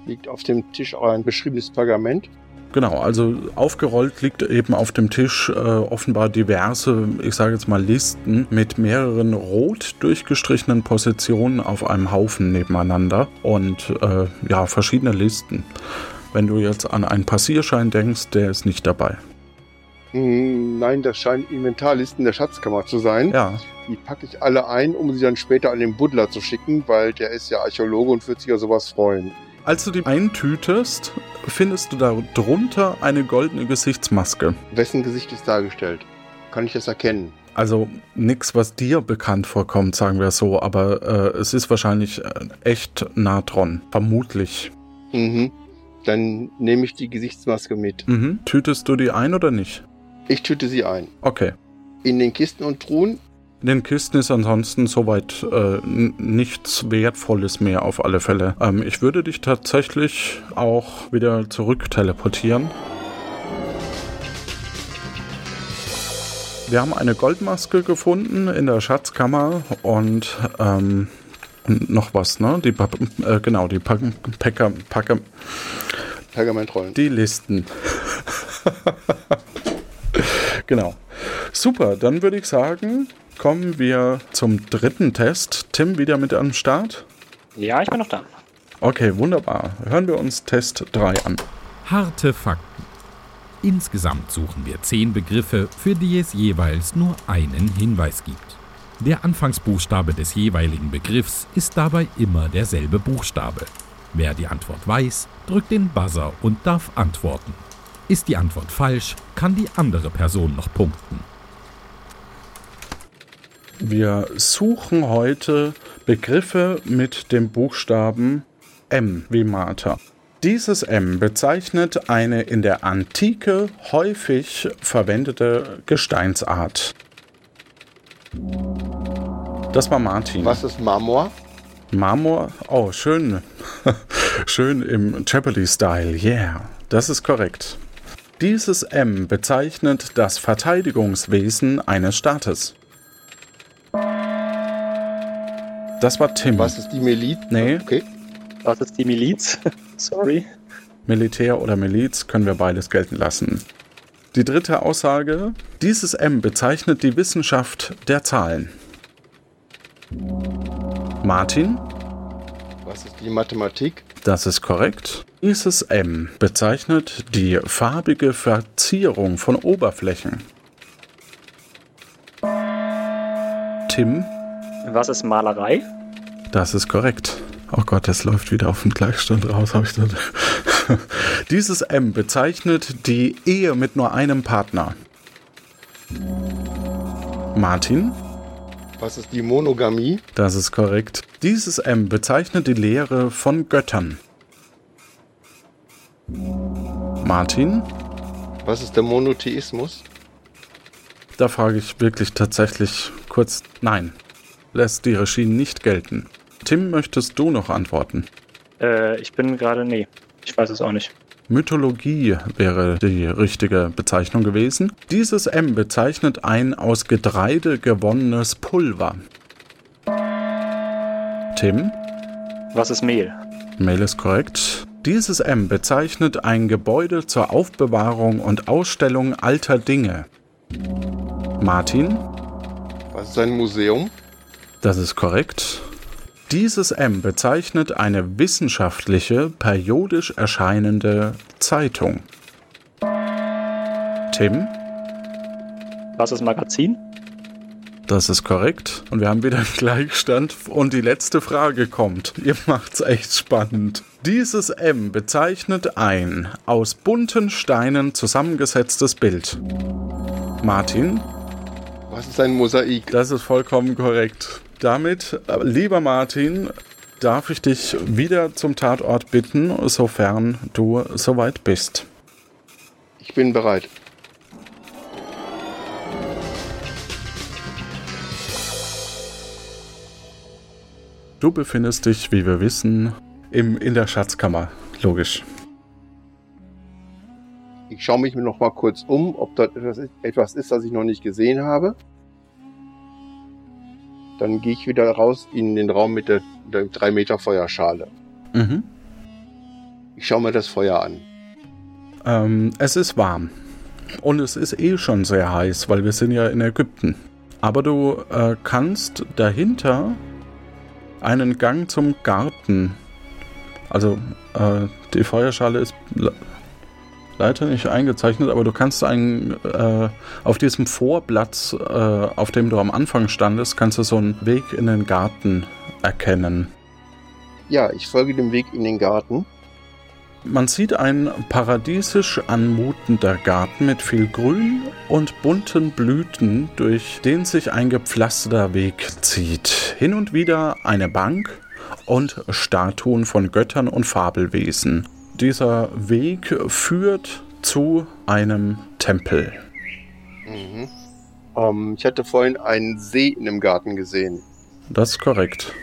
Liegt auf dem Tisch auch ein beschriebenes Pergament? Genau, also aufgerollt liegt eben auf dem Tisch äh, offenbar diverse, ich sage jetzt mal Listen mit mehreren rot durchgestrichenen Positionen auf einem Haufen nebeneinander und äh, ja, verschiedene Listen. Wenn du jetzt an einen Passierschein denkst, der ist nicht dabei. Hm, nein, das scheinen Inventarlisten der Schatzkammer zu sein. Ja. Die packe ich alle ein, um sie dann später an den Buddler zu schicken, weil der ist ja Archäologe und wird sich ja sowas freuen. Als du die eintütest, findest du darunter eine goldene Gesichtsmaske. Wessen Gesicht ist dargestellt? Kann ich das erkennen? Also nichts, was dir bekannt vorkommt, sagen wir so, aber äh, es ist wahrscheinlich äh, echt Natron, vermutlich. Mhm. Dann nehme ich die Gesichtsmaske mit. Mhm. Tütest du die ein oder nicht? Ich tüte sie ein. Okay. In den Kisten und Truhen in den Kisten ist ansonsten soweit äh, nichts Wertvolles mehr auf alle Fälle. Ähm, ich würde dich tatsächlich auch wieder zurück teleportieren. Wir haben eine Goldmaske gefunden in der Schatzkammer und ähm, noch was, ne? Die pa äh, genau, die pa Packer, Packer, Pergamentrollen. Die Listen. genau. Super, dann würde ich sagen, kommen wir zum dritten Test. Tim wieder mit am Start? Ja, ich bin noch da. Okay, wunderbar. Hören wir uns Test 3 an. Harte Fakten. Insgesamt suchen wir zehn Begriffe, für die es jeweils nur einen Hinweis gibt. Der Anfangsbuchstabe des jeweiligen Begriffs ist dabei immer derselbe Buchstabe. Wer die Antwort weiß, drückt den Buzzer und darf antworten. Ist die Antwort falsch, kann die andere Person noch punkten. Wir suchen heute Begriffe mit dem Buchstaben M wie Martha. Dieses M bezeichnet eine in der Antike häufig verwendete Gesteinsart. Das war Martin. Was ist Marmor? Marmor, oh, schön. schön im Jeopardy-Style, yeah. Das ist korrekt. Dieses M bezeichnet das Verteidigungswesen eines Staates. Das war Tim. Was ist die Miliz? Nee. Okay. Was ist die Miliz? Sorry. Militär oder Miliz können wir beides gelten lassen. Die dritte Aussage. Dieses M bezeichnet die Wissenschaft der Zahlen. Martin? Was ist die Mathematik? Das ist korrekt. Dieses M bezeichnet die farbige Verzierung von Oberflächen. Tim? Was ist Malerei? Das ist korrekt. Oh Gott, das läuft wieder auf den Gleichstand raus, habe ich das. Dieses M bezeichnet die Ehe mit nur einem Partner. Martin? Was ist die Monogamie? Das ist korrekt. Dieses M bezeichnet die Lehre von Göttern. Martin? Was ist der Monotheismus? Da frage ich wirklich tatsächlich kurz Nein lässt die Regie nicht gelten. Tim, möchtest du noch antworten? Äh, ich bin gerade, nee, ich weiß es auch nicht. Mythologie wäre die richtige Bezeichnung gewesen. Dieses M bezeichnet ein aus Getreide gewonnenes Pulver. Tim? Was ist Mehl? Mehl ist korrekt. Dieses M bezeichnet ein Gebäude zur Aufbewahrung und Ausstellung alter Dinge. Martin? Was ist ein Museum? Das ist korrekt. Dieses M bezeichnet eine wissenschaftliche, periodisch erscheinende Zeitung. Tim? Krasses Magazin. Das ist korrekt. Und wir haben wieder einen Gleichstand. Und die letzte Frage kommt. Ihr macht's echt spannend. Dieses M bezeichnet ein aus bunten Steinen zusammengesetztes Bild. Martin? Was ist ein Mosaik? Das ist vollkommen korrekt. Damit, lieber Martin, darf ich dich wieder zum Tatort bitten, sofern du soweit bist. Ich bin bereit. Du befindest dich, wie wir wissen, im, in der Schatzkammer. Logisch. Ich schaue mich noch mal kurz um, ob dort etwas ist, etwas ist, das ich noch nicht gesehen habe. Dann gehe ich wieder raus in den Raum mit der, der 3 Meter Feuerschale. Mhm. Ich schaue mir das Feuer an. Ähm, es ist warm. Und es ist eh schon sehr heiß, weil wir sind ja in Ägypten. Aber du äh, kannst dahinter einen Gang zum Garten. Also äh, die Feuerschale ist leider nicht eingezeichnet, aber du kannst einen äh, auf diesem Vorplatz, äh, auf dem du am Anfang standest, kannst du so einen Weg in den Garten erkennen. Ja, ich folge dem Weg in den Garten. Man sieht ein paradiesisch anmutender Garten mit viel Grün und bunten Blüten, durch den sich ein gepflasterter Weg zieht. Hin und wieder eine Bank und Statuen von Göttern und Fabelwesen. Dieser Weg führt zu einem Tempel. Mhm. Ähm, ich hatte vorhin einen See in dem Garten gesehen. Das ist korrekt.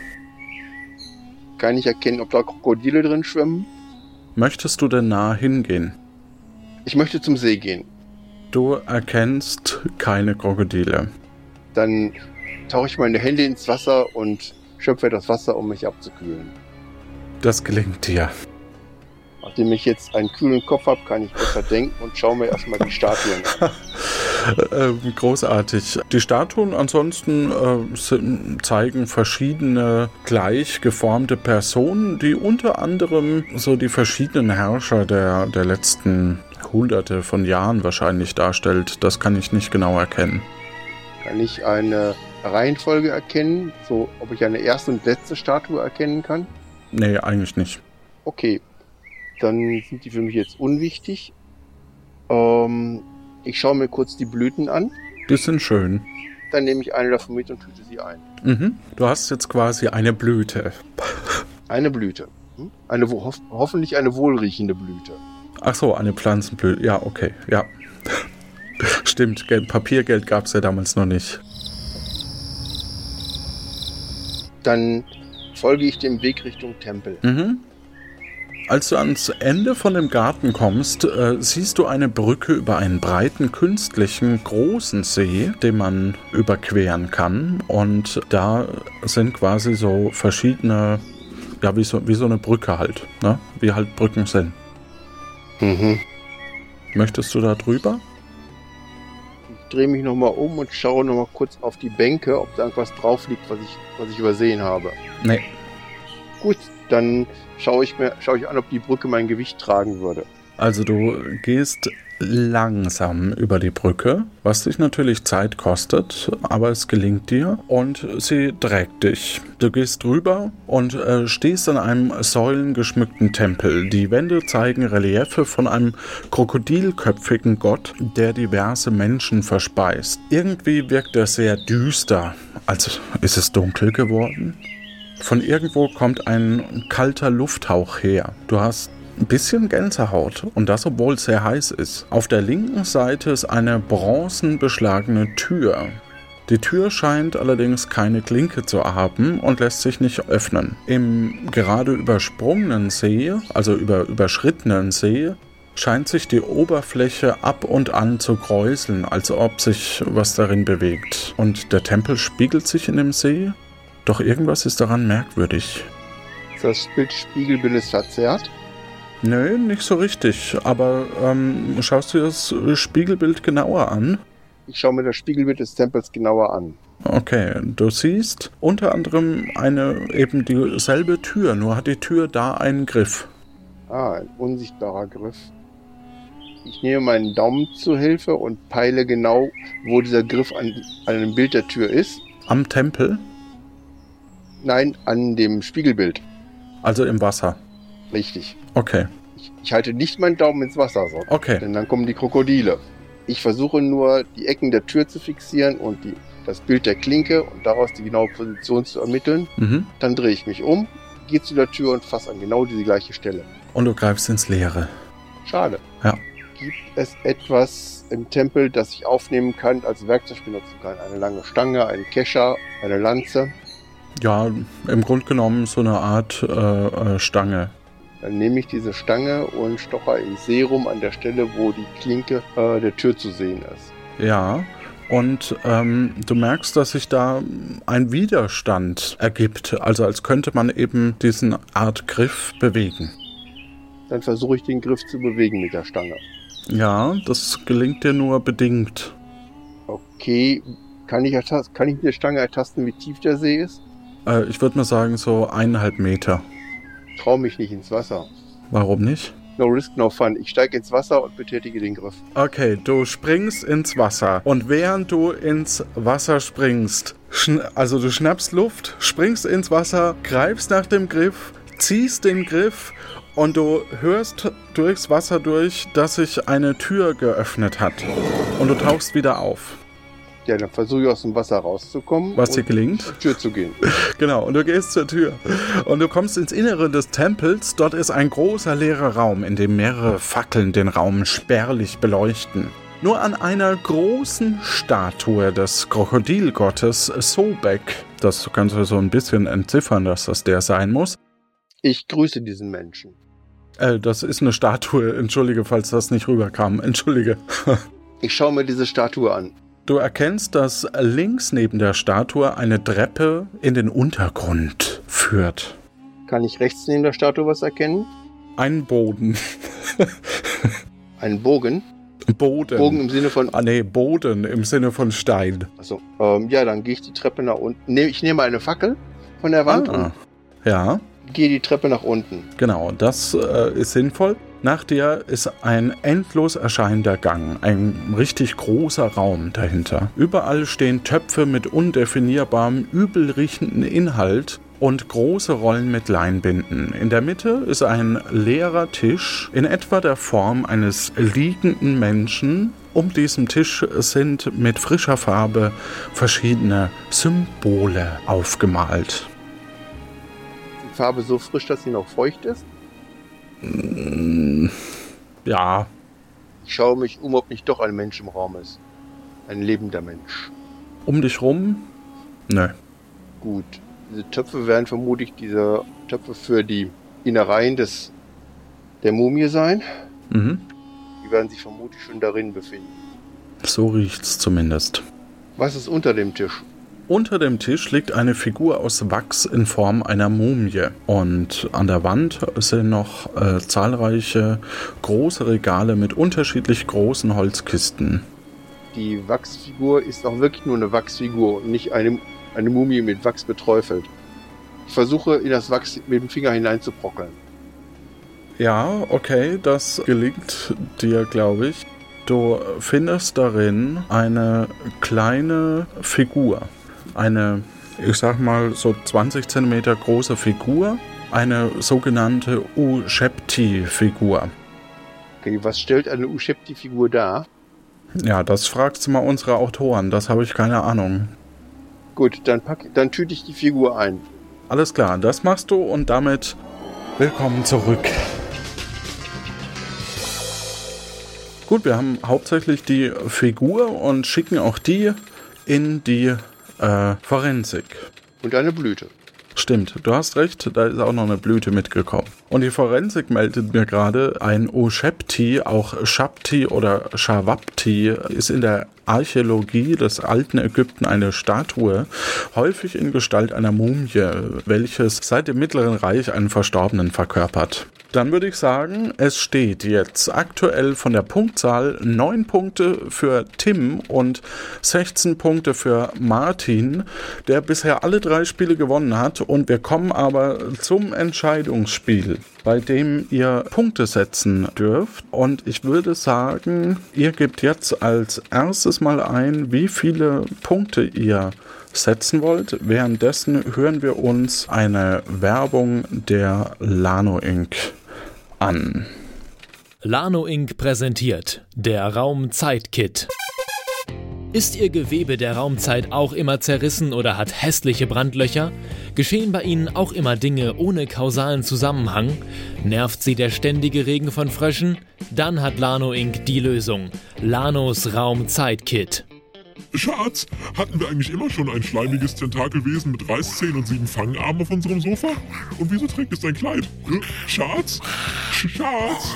Kann ich erkennen, ob da Krokodile drin schwimmen? Möchtest du denn nah hingehen? Ich möchte zum See gehen. Du erkennst keine Krokodile. Dann tauche ich meine Hände ins Wasser und schöpfe das Wasser, um mich abzukühlen. Das gelingt dir. Nachdem ich jetzt einen kühlen Kopf habe, kann ich besser denken und schaue mir erstmal die Statuen an. Ähm, großartig. Die Statuen ansonsten äh, zeigen verschiedene gleich geformte Personen, die unter anderem so die verschiedenen Herrscher der, der letzten Hunderte von Jahren wahrscheinlich darstellt. Das kann ich nicht genau erkennen. Kann ich eine Reihenfolge erkennen, so ob ich eine erste und letzte Statue erkennen kann? Nee, eigentlich nicht. Okay, dann sind die für mich jetzt unwichtig. Ähm, ich schaue mir kurz die Blüten an. Die sind schön. Dann nehme ich eine davon mit und tüte sie ein. Mhm. Du hast jetzt quasi eine Blüte. Eine Blüte. Hm? Eine wo- hoff hoffentlich eine wohlriechende Blüte. Ach so, eine Pflanzenblüte. Ja, okay, ja. Stimmt, Geld, Papiergeld gab es ja damals noch nicht. Dann folge ich dem Weg Richtung Tempel. Mhm. Als du ans Ende von dem Garten kommst, äh, siehst du eine Brücke über einen breiten, künstlichen, großen See, den man überqueren kann. Und da sind quasi so verschiedene, ja, wie so, wie so eine Brücke halt, ne? Wie halt Brücken sind. Mhm. Möchtest du da drüber? Ich drehe mich nochmal um und schaue nochmal kurz auf die Bänke, ob da irgendwas drauf liegt, was ich, was ich übersehen habe. Nee. Gut, dann schaue ich mir schaue ich an, ob die Brücke mein Gewicht tragen würde. Also du gehst langsam über die Brücke, was dich natürlich Zeit kostet, aber es gelingt dir und sie trägt dich. Du gehst drüber und äh, stehst an einem säulengeschmückten Tempel. Die Wände zeigen Reliefe von einem krokodilköpfigen Gott, der diverse Menschen verspeist. Irgendwie wirkt er sehr düster, als ist es dunkel geworden. Von irgendwo kommt ein kalter Lufthauch her. Du hast ein bisschen Gänsehaut und das, obwohl es sehr heiß ist. Auf der linken Seite ist eine bronzenbeschlagene Tür. Die Tür scheint allerdings keine Klinke zu haben und lässt sich nicht öffnen. Im gerade übersprungenen See, also über überschrittenen See, scheint sich die Oberfläche ab und an zu kräuseln, als ob sich was darin bewegt. Und der Tempel spiegelt sich in dem See, doch irgendwas ist daran merkwürdig. Das Bild Spiegelbild ist verzerrt. Nö, nicht so richtig. Aber ähm, schaust du das Spiegelbild genauer an? Ich schaue mir das Spiegelbild des Tempels genauer an. Okay, du siehst unter anderem eine eben dieselbe Tür, nur hat die Tür da einen Griff. Ah, ein unsichtbarer Griff. Ich nehme meinen Daumen zur Hilfe und peile genau, wo dieser Griff an, an einem Bild der Tür ist. Am Tempel, Nein, an dem Spiegelbild. also im Wasser. Richtig. Okay, Ich, ich halte nicht meinen Daumen ins Wasser, so, okay. denn dann kommen die Krokodile. Ich versuche nur, die Ecken der Tür zu fixieren und die, das Bild der Klinke und daraus die genaue Position zu ermitteln. Mhm. Dann drehe ich mich um, gehe zu der Tür und fasse an genau diese gleiche Stelle. Und du greifst ins Leere. Schade. Ja. Gibt es etwas im Tempel, das ich aufnehmen kann, als Werkzeug benutzen kann? Eine lange Stange, ein Kescher, eine Lanze? Ja, im Grunde genommen so eine Art äh, äh, Stange. Dann nehme ich diese Stange und stocher im Serum an der Stelle, wo die Klinke äh, der Tür zu sehen ist. Ja. Und ähm, du merkst, dass sich da ein Widerstand ergibt. Also als könnte man eben diesen Art Griff bewegen. Dann versuche ich den Griff zu bewegen mit der Stange. Ja, das gelingt dir nur bedingt. Okay, kann ich, kann ich mit der Stange ertasten, wie tief der See ist? Äh, ich würde mal sagen so eineinhalb Meter. Trau mich nicht ins Wasser. Warum nicht? No risk, no fun. Ich steige ins Wasser und betätige den Griff. Okay, du springst ins Wasser und während du ins Wasser springst, also du schnappst Luft, springst ins Wasser, greifst nach dem Griff, ziehst den Griff und du hörst durchs Wasser durch, dass sich eine Tür geöffnet hat. Und du tauchst wieder auf. Ja, dann versuche ich aus dem Wasser rauszukommen. Was dir gelingt? zur Tür zu gehen. Genau, und du gehst zur Tür. Und du kommst ins Innere des Tempels. Dort ist ein großer leerer Raum, in dem mehrere Fackeln den Raum spärlich beleuchten. Nur an einer großen Statue des Krokodilgottes Sobek, das kannst du so ein bisschen entziffern, dass das der sein muss. Ich grüße diesen Menschen. Äh, das ist eine Statue, entschuldige, falls das nicht rüberkam, entschuldige. Ich schaue mir diese Statue an. Du erkennst, dass links neben der Statue eine Treppe in den Untergrund führt. Kann ich rechts neben der Statue was erkennen? Ein Boden. Einen Bogen. Boden. Bogen im Sinne von. Ah, nee, Boden im Sinne von Stein. Achso. Ähm, ja, dann gehe ich die Treppe nach unten. Ich nehme eine Fackel von der Wand Ah. Ja, gehe die Treppe nach unten. genau, das äh, ist sinnvoll. Nach dir ist ein endlos erscheinender Gang, ein richtig großer Raum dahinter. Überall stehen Töpfe mit undefinierbarem, übel riechenden Inhalt und große Rollen mit Leinbinden. In der Mitte ist ein leerer Tisch in etwa der Form eines liegenden Menschen. Um diesen Tisch sind mit frischer Farbe verschiedene Symbole aufgemalt. Die Farbe so frisch, dass sie noch feucht ist. Ja, Ich schaue mich um, ob nicht doch ein Mensch im Raum ist. Ein lebender Mensch. um dich rum? Nö. Gut. Diese Töpfe werden vermutlich diese Töpfe für die Innereien des der Mumie sein. Mhm. Die werden sich vermutlich schon darin befinden. So riecht's zumindest. Was ist unter dem Tisch? Unter dem Tisch liegt eine Figur aus Wachs in Form einer Mumie. Und an der Wand sind noch äh, zahlreiche große Regale mit unterschiedlich großen Holzkisten. Die Wachsfigur ist auch wirklich nur eine Wachsfigur und nicht eine, eine Mumie mit Wachs beträufelt. Ich versuche in das Wachs mit dem Finger hineinzubrockeln. Ja, okay, das gelingt dir, glaube ich. Du findest darin eine kleine Figur. Eine, ich sag mal, so 20 cm große Figur. Eine sogenannte Ushepti-Figur. Okay, was stellt eine Ushepti-Figur dar? Ja, das fragst du mal unsere Autoren, das habe ich keine Ahnung. Gut, dann, pack, dann tüte ich die Figur ein. Alles klar, das machst du und damit willkommen zurück. Gut, wir haben hauptsächlich die Figur und schicken auch die in die äh, Forensik. Und eine Blüte. Stimmt, du hast recht, da ist auch noch eine Blüte mitgekommen. Und die Forensik meldet mir gerade, ein Ushepti, auch Shabti oder Shawapti, ist in der Archäologie des alten Ägypten eine Statue, häufig in Gestalt einer Mumie, welches seit dem Mittleren Reich einen Verstorbenen verkörpert. Dann würde ich sagen, es steht jetzt aktuell von der Punktzahl 9 Punkte für Tim und 16 Punkte für Martin, der bisher alle drei Spiele gewonnen hat. Und wir kommen aber zum Entscheidungsspiel. Bei dem ihr Punkte setzen dürft. Und ich würde sagen, ihr gebt jetzt als erstes mal ein, wie viele Punkte ihr setzen wollt. Währenddessen hören wir uns eine Werbung der Lano Inc. an. Lano Inc. präsentiert der Raumzeit-Kit. Ist Ihr Gewebe der Raumzeit auch immer zerrissen oder hat hässliche Brandlöcher? Geschehen bei Ihnen auch immer Dinge ohne kausalen Zusammenhang? Nervt Sie der ständige Regen von Fröschen? Dann hat Lano Inc. die Lösung. Lanos Raumzeit-Kit. Schatz, hatten wir eigentlich immer schon ein schleimiges Tentakelwesen mit Reißzähnen und sieben Fangarmen auf unserem Sofa? Und wieso trägt es dein Kleid? Äh, Schatz? Schatz?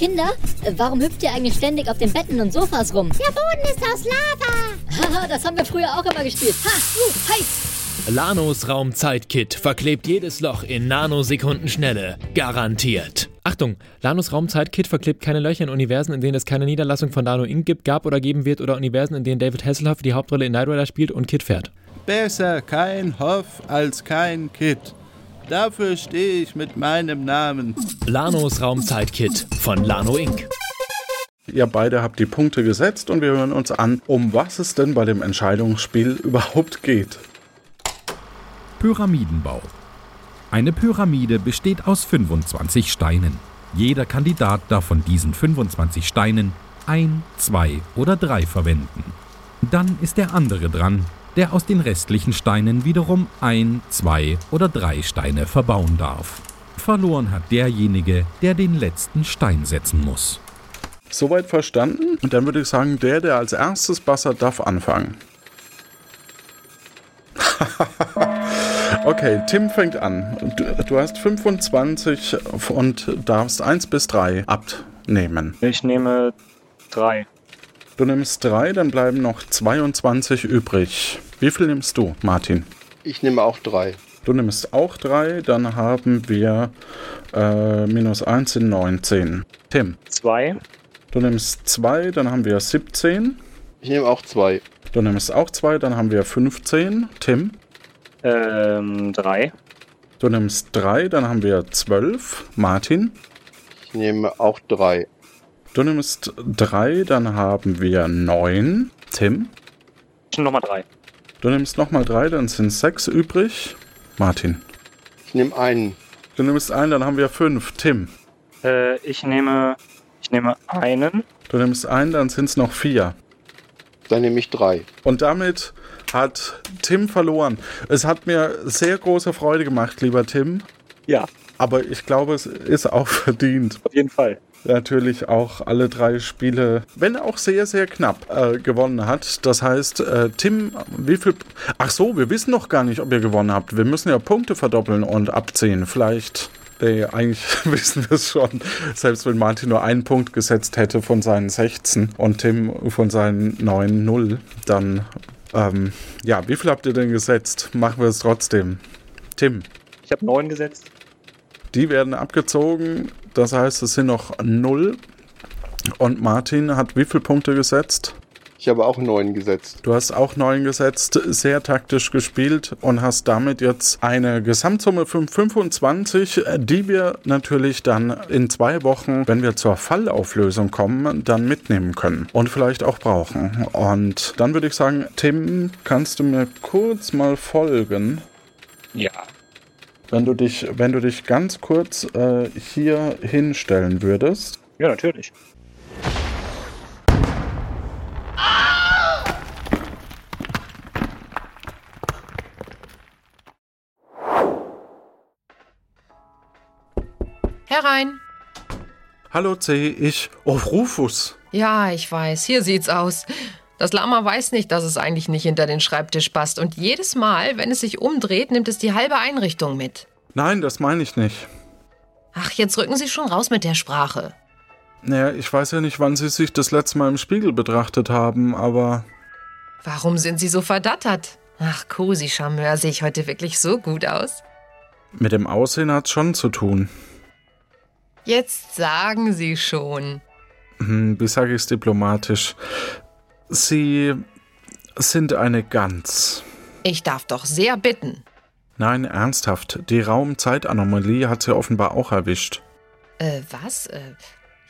Kinder, warum hüpft ihr eigentlich ständig auf den Betten und Sofas rum? Der Boden ist aus Lava. Haha, das haben wir früher auch immer gespielt. Ha, uh, heiß. Lanos Raumzeit-Kit verklebt jedes Loch in Nanosekundenschnelle. Garantiert. Achtung, Lanos Raumzeit-Kit verklebt keine Löcher in Universen, in denen es keine Niederlassung von Lano Inc. gibt, gab oder geben wird oder Universen, in denen David Hasselhoff die Hauptrolle in Knight Rider spielt und Kit fährt. Besser kein Hoff als kein Kit. Dafür stehe ich mit meinem Namen. Lanos Raumzeit-Kit von Lano Inc. Ihr beide habt die Punkte gesetzt und wir hören uns an, um was es denn bei dem Entscheidungsspiel überhaupt geht. Pyramidenbau. Eine Pyramide besteht aus 25 Steinen. Jeder Kandidat darf von diesen 25 Steinen ein, zwei oder drei verwenden. Dann ist der andere dran, der aus den restlichen Steinen wiederum ein, zwei oder drei Steine verbauen darf. Verloren hat derjenige, der den letzten Stein setzen muss. Soweit verstanden? Und dann würde ich sagen, der, der als erstes bassert, darf anfangen. okay, Tim fängt an. Du, du, hast 25 und darfst 1 bis 3 abnehmen. Ich nehme 3. Du nimmst 3, dann bleiben noch 22 übrig. Wie viel nimmst du, Martin? Ich nehme auch 3. Du nimmst auch 3, dann haben wir äh, minus 1 sind 19. Tim? 2. Du nimmst 2, dann haben wir 17. Ich nehme auch 2. Du nimmst auch 2, dann haben wir 15. Tim? Ähm, 3. Du nimmst 3, dann haben wir 12. Martin? Ich nehme auch 3. Du nimmst 3, dann haben wir 9. Tim? Ich nehme nochmal 3. Du nimmst nochmal 3, dann sind 6 übrig. Martin? Ich nehme einen. Du nimmst einen, dann haben wir 5. Tim? Äh, ich nehme. Ich nehme einen. Du nimmst einen, dann sind es noch 4. Dann nehme ich 3. Und damit hat Tim verloren. Es hat mir sehr große Freude gemacht, lieber Tim. Ja. Aber ich glaube, es ist auch verdient. Auf jeden Fall natürlich auch alle drei Spiele, wenn auch sehr, sehr knapp, äh, gewonnen hat. Das heißt, äh, Tim, wie viel. Ach so, wir wissen noch gar nicht, ob ihr gewonnen habt. Wir müssen ja Punkte verdoppeln und abziehen. Vielleicht. Nee, eigentlich wissen wir es schon. Selbst wenn Martin nur einen Punkt gesetzt hätte von seinen 16 und Tim von seinen 9-0, dann. Ähm, ja, wie viel habt ihr denn gesetzt? Machen wir es trotzdem. Tim. Ich habe 9 gesetzt. Die werden abgezogen. Das heißt, es sind noch 0. Und Martin hat wie viele Punkte gesetzt? Ich habe auch 9 gesetzt. Du hast auch 9 gesetzt, sehr taktisch gespielt und hast damit jetzt eine Gesamtsumme von 25, die wir natürlich dann in zwei Wochen, wenn wir zur Fallauflösung kommen, dann mitnehmen können und vielleicht auch brauchen. Und dann würde ich sagen, Tim, kannst du mir kurz mal folgen? Ja. Wenn du dich, wenn du dich ganz kurz äh, hier hinstellen würdest. Ja, natürlich. Herein. Hallo C, ich. Oh, Rufus. Ja, ich weiß. Hier sieht's aus. Das Lama weiß nicht, dass es eigentlich nicht hinter den Schreibtisch passt. Und jedes Mal, wenn es sich umdreht, nimmt es die halbe Einrichtung mit. Nein, das meine ich nicht. Ach, jetzt rücken Sie schon raus mit der Sprache. Naja, ich weiß ja nicht, wann Sie sich das letzte Mal im Spiegel betrachtet haben, aber. Warum sind Sie so verdattert? Ach, Cosi Charmeur, sehe ich heute wirklich so gut aus? Mit dem Aussehen hat's schon zu tun. Jetzt sagen Sie schon. Hm, wie sage ich es diplomatisch? Sie sind eine Gans. Ich darf doch sehr bitten. Nein, ernsthaft. Die Raumzeitanomalie hat sie offenbar auch erwischt. Äh, was? Äh,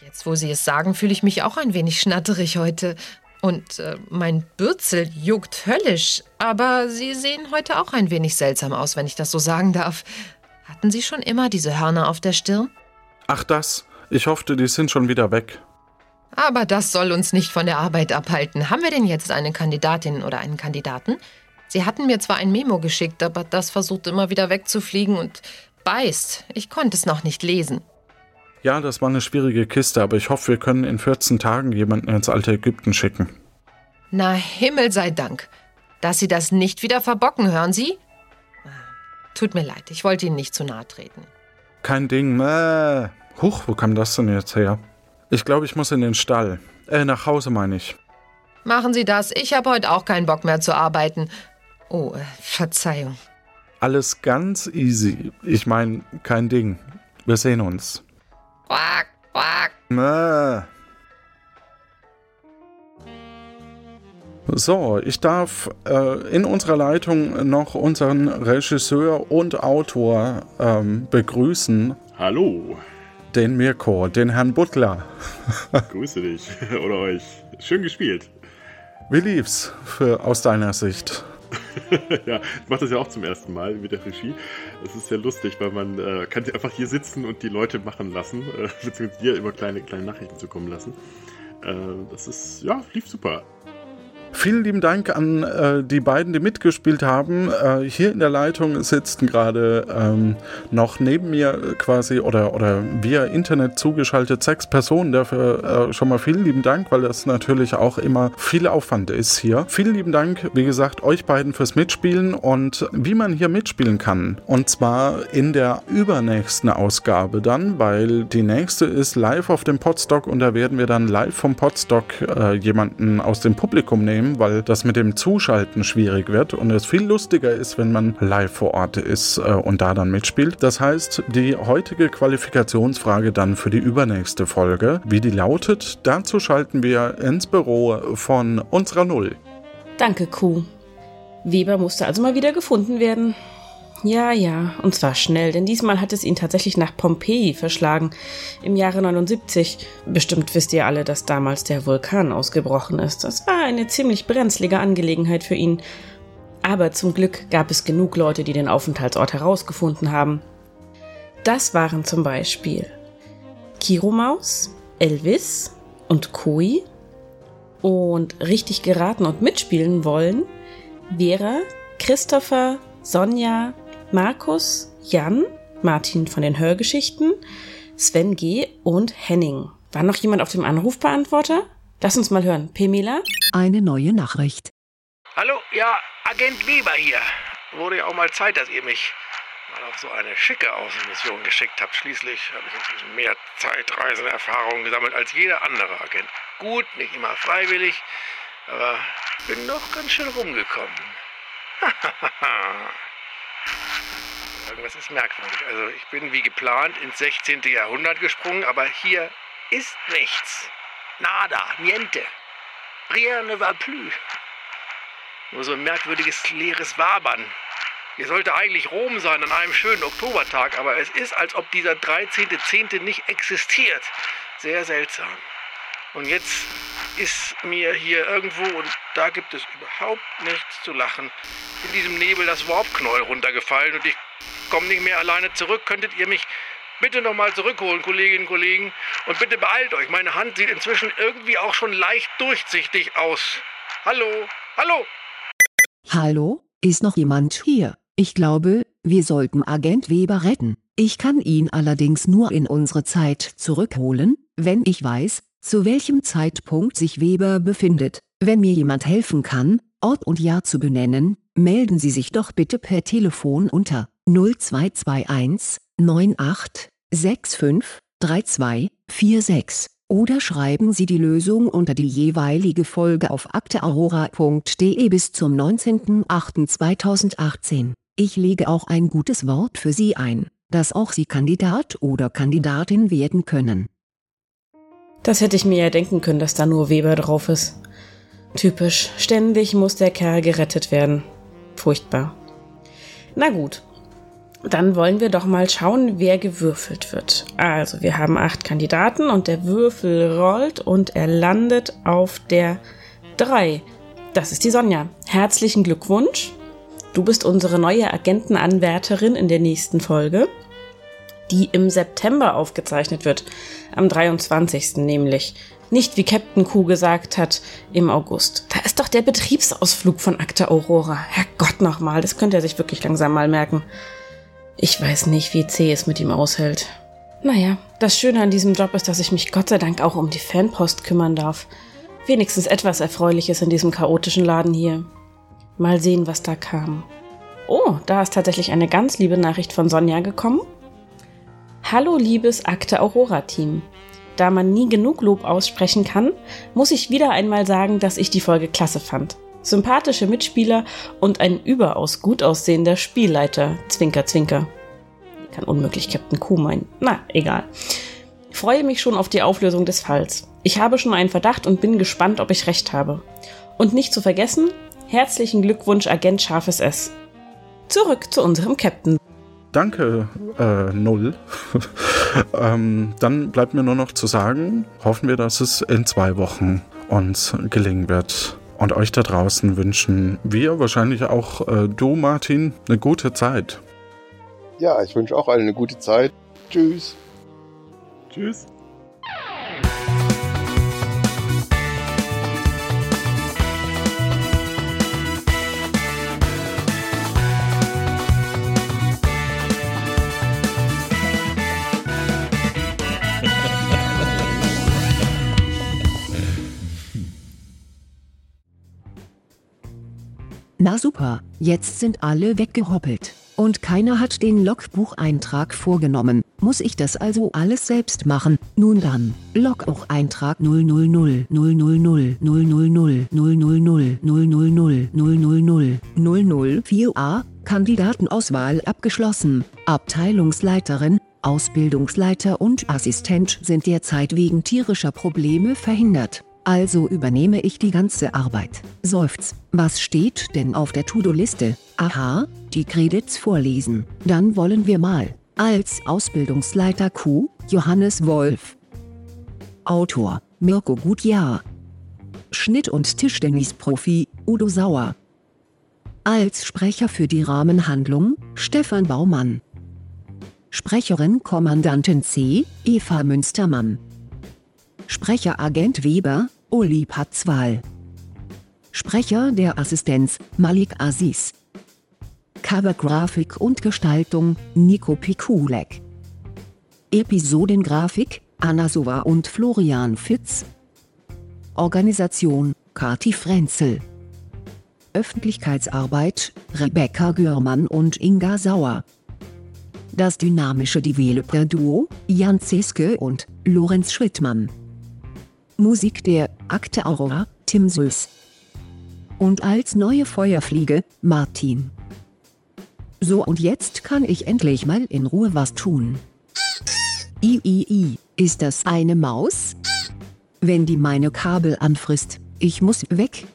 jetzt, wo Sie es sagen, fühle ich mich auch ein wenig schnatterig heute. Und äh, mein Bürzel juckt höllisch. Aber Sie sehen heute auch ein wenig seltsam aus, wenn ich das so sagen darf. Hatten Sie schon immer diese Hörner auf der Stirn? Ach das. Ich hoffte, die sind schon wieder weg. Aber das soll uns nicht von der Arbeit abhalten. Haben wir denn jetzt eine Kandidatin oder einen Kandidaten? Sie hatten mir zwar ein Memo geschickt, aber das versucht immer wieder wegzufliegen und beißt. Ich konnte es noch nicht lesen. Ja, das war eine schwierige Kiste, aber ich hoffe, wir können in 14 Tagen jemanden ins alte Ägypten schicken. Na, Himmel sei Dank. Dass Sie das nicht wieder verbocken, hören Sie? Tut mir leid, ich wollte Ihnen nicht zu nahe treten. Kein Ding. Äh. Huch, wo kam das denn jetzt her? Ich glaube, ich muss in den Stall. Äh, nach Hause meine ich. Machen Sie das. Ich habe heute auch keinen Bock mehr zu arbeiten. Oh, äh, Verzeihung. Alles ganz easy. Ich meine, kein Ding. Wir sehen uns. Quack, quack. Äh. So, ich darf äh, in unserer Leitung noch unseren Regisseur und Autor ähm, begrüßen. Hallo. Den Mirko, den Herrn Butler. Grüße dich oder euch. Schön gespielt. Wie lief's für, aus deiner Sicht? ja, ich mache das ja auch zum ersten Mal mit der Regie. Es ist sehr lustig, weil man äh, kann einfach hier sitzen und die Leute machen lassen, äh, beziehungsweise dir immer kleine, kleine Nachrichten zukommen lassen. Äh, das ist, ja, lief super. Vielen lieben Dank an äh, die beiden, die mitgespielt haben. Äh, hier in der Leitung sitzen gerade ähm, noch neben mir quasi oder, oder via Internet zugeschaltet sechs Personen. Dafür äh, schon mal vielen lieben Dank, weil das natürlich auch immer viel Aufwand ist hier. Vielen lieben Dank, wie gesagt, euch beiden fürs Mitspielen und wie man hier mitspielen kann. Und zwar in der übernächsten Ausgabe dann, weil die nächste ist live auf dem Podstock und da werden wir dann live vom Podstock äh, jemanden aus dem Publikum nehmen nehmen, weil das mit dem Zuschalten schwierig wird und es viel lustiger ist, wenn man live vor Ort ist äh, und da dann mitspielt. Das heißt, die heutige Qualifikationsfrage dann für die übernächste Folge, wie die lautet, dazu schalten wir ins Büro von unserer Null. Danke, Kuh. Weber musste also mal wieder gefunden werden. Ja, ja, und zwar schnell, denn diesmal hat es ihn tatsächlich nach Pompeji verschlagen, im Jahre 79. Bestimmt wisst ihr alle, dass damals der Vulkan ausgebrochen ist. Das war eine ziemlich brenzlige Angelegenheit für ihn. Aber zum Glück gab es genug Leute, die den Aufenthaltsort herausgefunden haben. Das waren zum Beispiel Kiromaus, Elvis und Koi. Und richtig geraten und mitspielen wollen Vera, Christopher, Sonja, Markus, Jan, Martin von den Hörgeschichten, Sven G. und Henning. War noch jemand auf dem Anrufbeantworter? Lass uns mal hören. Pemela? Eine neue Nachricht. Hallo, ja, Agent Weber hier. Wurde ja auch mal Zeit, dass ihr mich mal auf so eine schicke Außenmission geschickt habt. Schließlich habe ich inzwischen mehr Zeitreisenerfahrung gesammelt als jeder andere Agent. Gut, nicht immer freiwillig, aber bin doch ganz schön rumgekommen. Irgendwas ist merkwürdig. Also ich bin wie geplant ins 16. Jahrhundert gesprungen, aber hier ist nichts. Nada, niente. Rien ne va plus. Nur so ein merkwürdiges leeres Wabern. Hier sollte eigentlich Rom sein an einem schönen Oktobertag, aber es ist, als ob dieser 13.10. nicht existiert. Sehr seltsam. Und jetzt ist mir hier irgendwo, und da gibt es überhaupt nichts zu lachen, in diesem Nebel das Warpknäuel runtergefallen und ich komme nicht mehr alleine zurück. Könntet ihr mich bitte nochmal zurückholen, Kolleginnen und Kollegen? Und bitte beeilt euch. Meine Hand sieht inzwischen irgendwie auch schon leicht durchsichtig aus. Hallo? Hallo? Hallo? Ist noch jemand hier? Ich glaube, wir sollten Agent Weber retten. Ich kann ihn allerdings nur in unsere Zeit zurückholen, wenn ich weiß, zu welchem Zeitpunkt sich Weber befindet. Wenn mir jemand helfen kann, Ort und Jahr zu benennen, melden Sie sich doch bitte per Telefon unter 0221 98 65 32 46 oder schreiben Sie die Lösung unter die jeweilige Folge auf akteaurora.de bis zum 19.08.2018. Ich lege auch ein gutes Wort für Sie ein, dass auch Sie Kandidat oder Kandidatin werden können. Das hätte ich mir ja denken können, dass da nur Weber drauf ist. Typisch, ständig muss der Kerl gerettet werden. Furchtbar. Na gut, Dann wollen wir doch mal schauen, wer gewürfelt wird. Also, wir haben acht Kandidaten und der Würfel rollt und er landet auf der 3. Das ist die Sonja. Herzlichen Glückwunsch. Du bist unsere neue Agentenanwärterin in der nächsten Folge, die im September aufgezeichnet wird. Am 23. nämlich. Nicht wie Captain Q gesagt hat, im August. Da ist doch der Betriebsausflug von Akte Aurora. Herrgott nochmal, das könnte er sich wirklich langsam mal merken. Ich weiß nicht, wie C es mit ihm aushält. Naja, das Schöne an diesem Job ist, dass ich mich Gott sei Dank auch um die Fanpost kümmern darf. Wenigstens etwas Erfreuliches in diesem chaotischen Laden hier. Mal sehen, was da kam. Oh, da ist tatsächlich eine ganz liebe Nachricht von Sonja gekommen. Hallo, liebes Akte Aurora-Team. Da man nie genug Lob aussprechen kann, muss ich wieder einmal sagen, dass ich die Folge klasse fand. Sympathische Mitspieler und ein überaus gut aussehender Spielleiter. Zwinker, zwinker. Kann unmöglich Captain Q meinen. Na, egal. Freue mich schon auf die Auflösung des Falls. Ich habe schon einen Verdacht und bin gespannt, ob ich recht habe. Und nicht zu vergessen, herzlichen Glückwunsch, Agent Scharfes S. Zurück zu unserem Captain. Danke, äh, Null. ähm, dann bleibt mir nur noch zu sagen, hoffen wir, dass es in zwei Wochen uns gelingen wird. Und euch da draußen wünschen wir, wahrscheinlich auch äh, du, Martin, eine gute Zeit. Ja, ich wünsche auch allen eine gute Zeit. Tschüss. Tschüss. Na super, jetzt sind alle weggehoppelt. Und keiner hat den Logbucheintrag vorgenommen. Muss ich das also alles selbst machen? Nun dann, Logbucheintrag 000 000 000 000 000 004a, Kandidatenauswahl abgeschlossen. Abteilungsleiterin, Ausbildungsleiter und Assistent sind derzeit wegen tierischer Probleme verhindert. Also übernehme ich die ganze Arbeit. Seufz. Was steht denn auf der To-Do-Liste? Aha, die Credits vorlesen. Dann wollen wir mal. Als Ausbildungsleiter Q, Johannes Wolf. Autor, Mirko Gutjahr. Schnitt- und Tischtennisprofi, Udo Sauer. Als Sprecher für die Rahmenhandlung, Stefan Baumann. Sprecherin Kommandantin C, Eva Münstermann. Sprecher Agent Weber, Uli Patzwal. Sprecher der Assistenz, Malik Aziz. Covergrafik und Gestaltung, Nico Pikulek. Episodengrafik, Anna Sova und Florian Fitz. Organisation, Kati Frenzel. Öffentlichkeitsarbeit, Rebecca Görmann und Inga Sauer. Das dynamische Developer-Duo, Jan Zeske und Lorenz Schrittmann. Musik der Akte Aurora, Tim Süß. Und als neue Feuerfliege, Martin. So und jetzt kann ich endlich mal in Ruhe was tun. Iii, ist das eine Maus? Wenn die meine Kabel anfrisst, ich muss weg.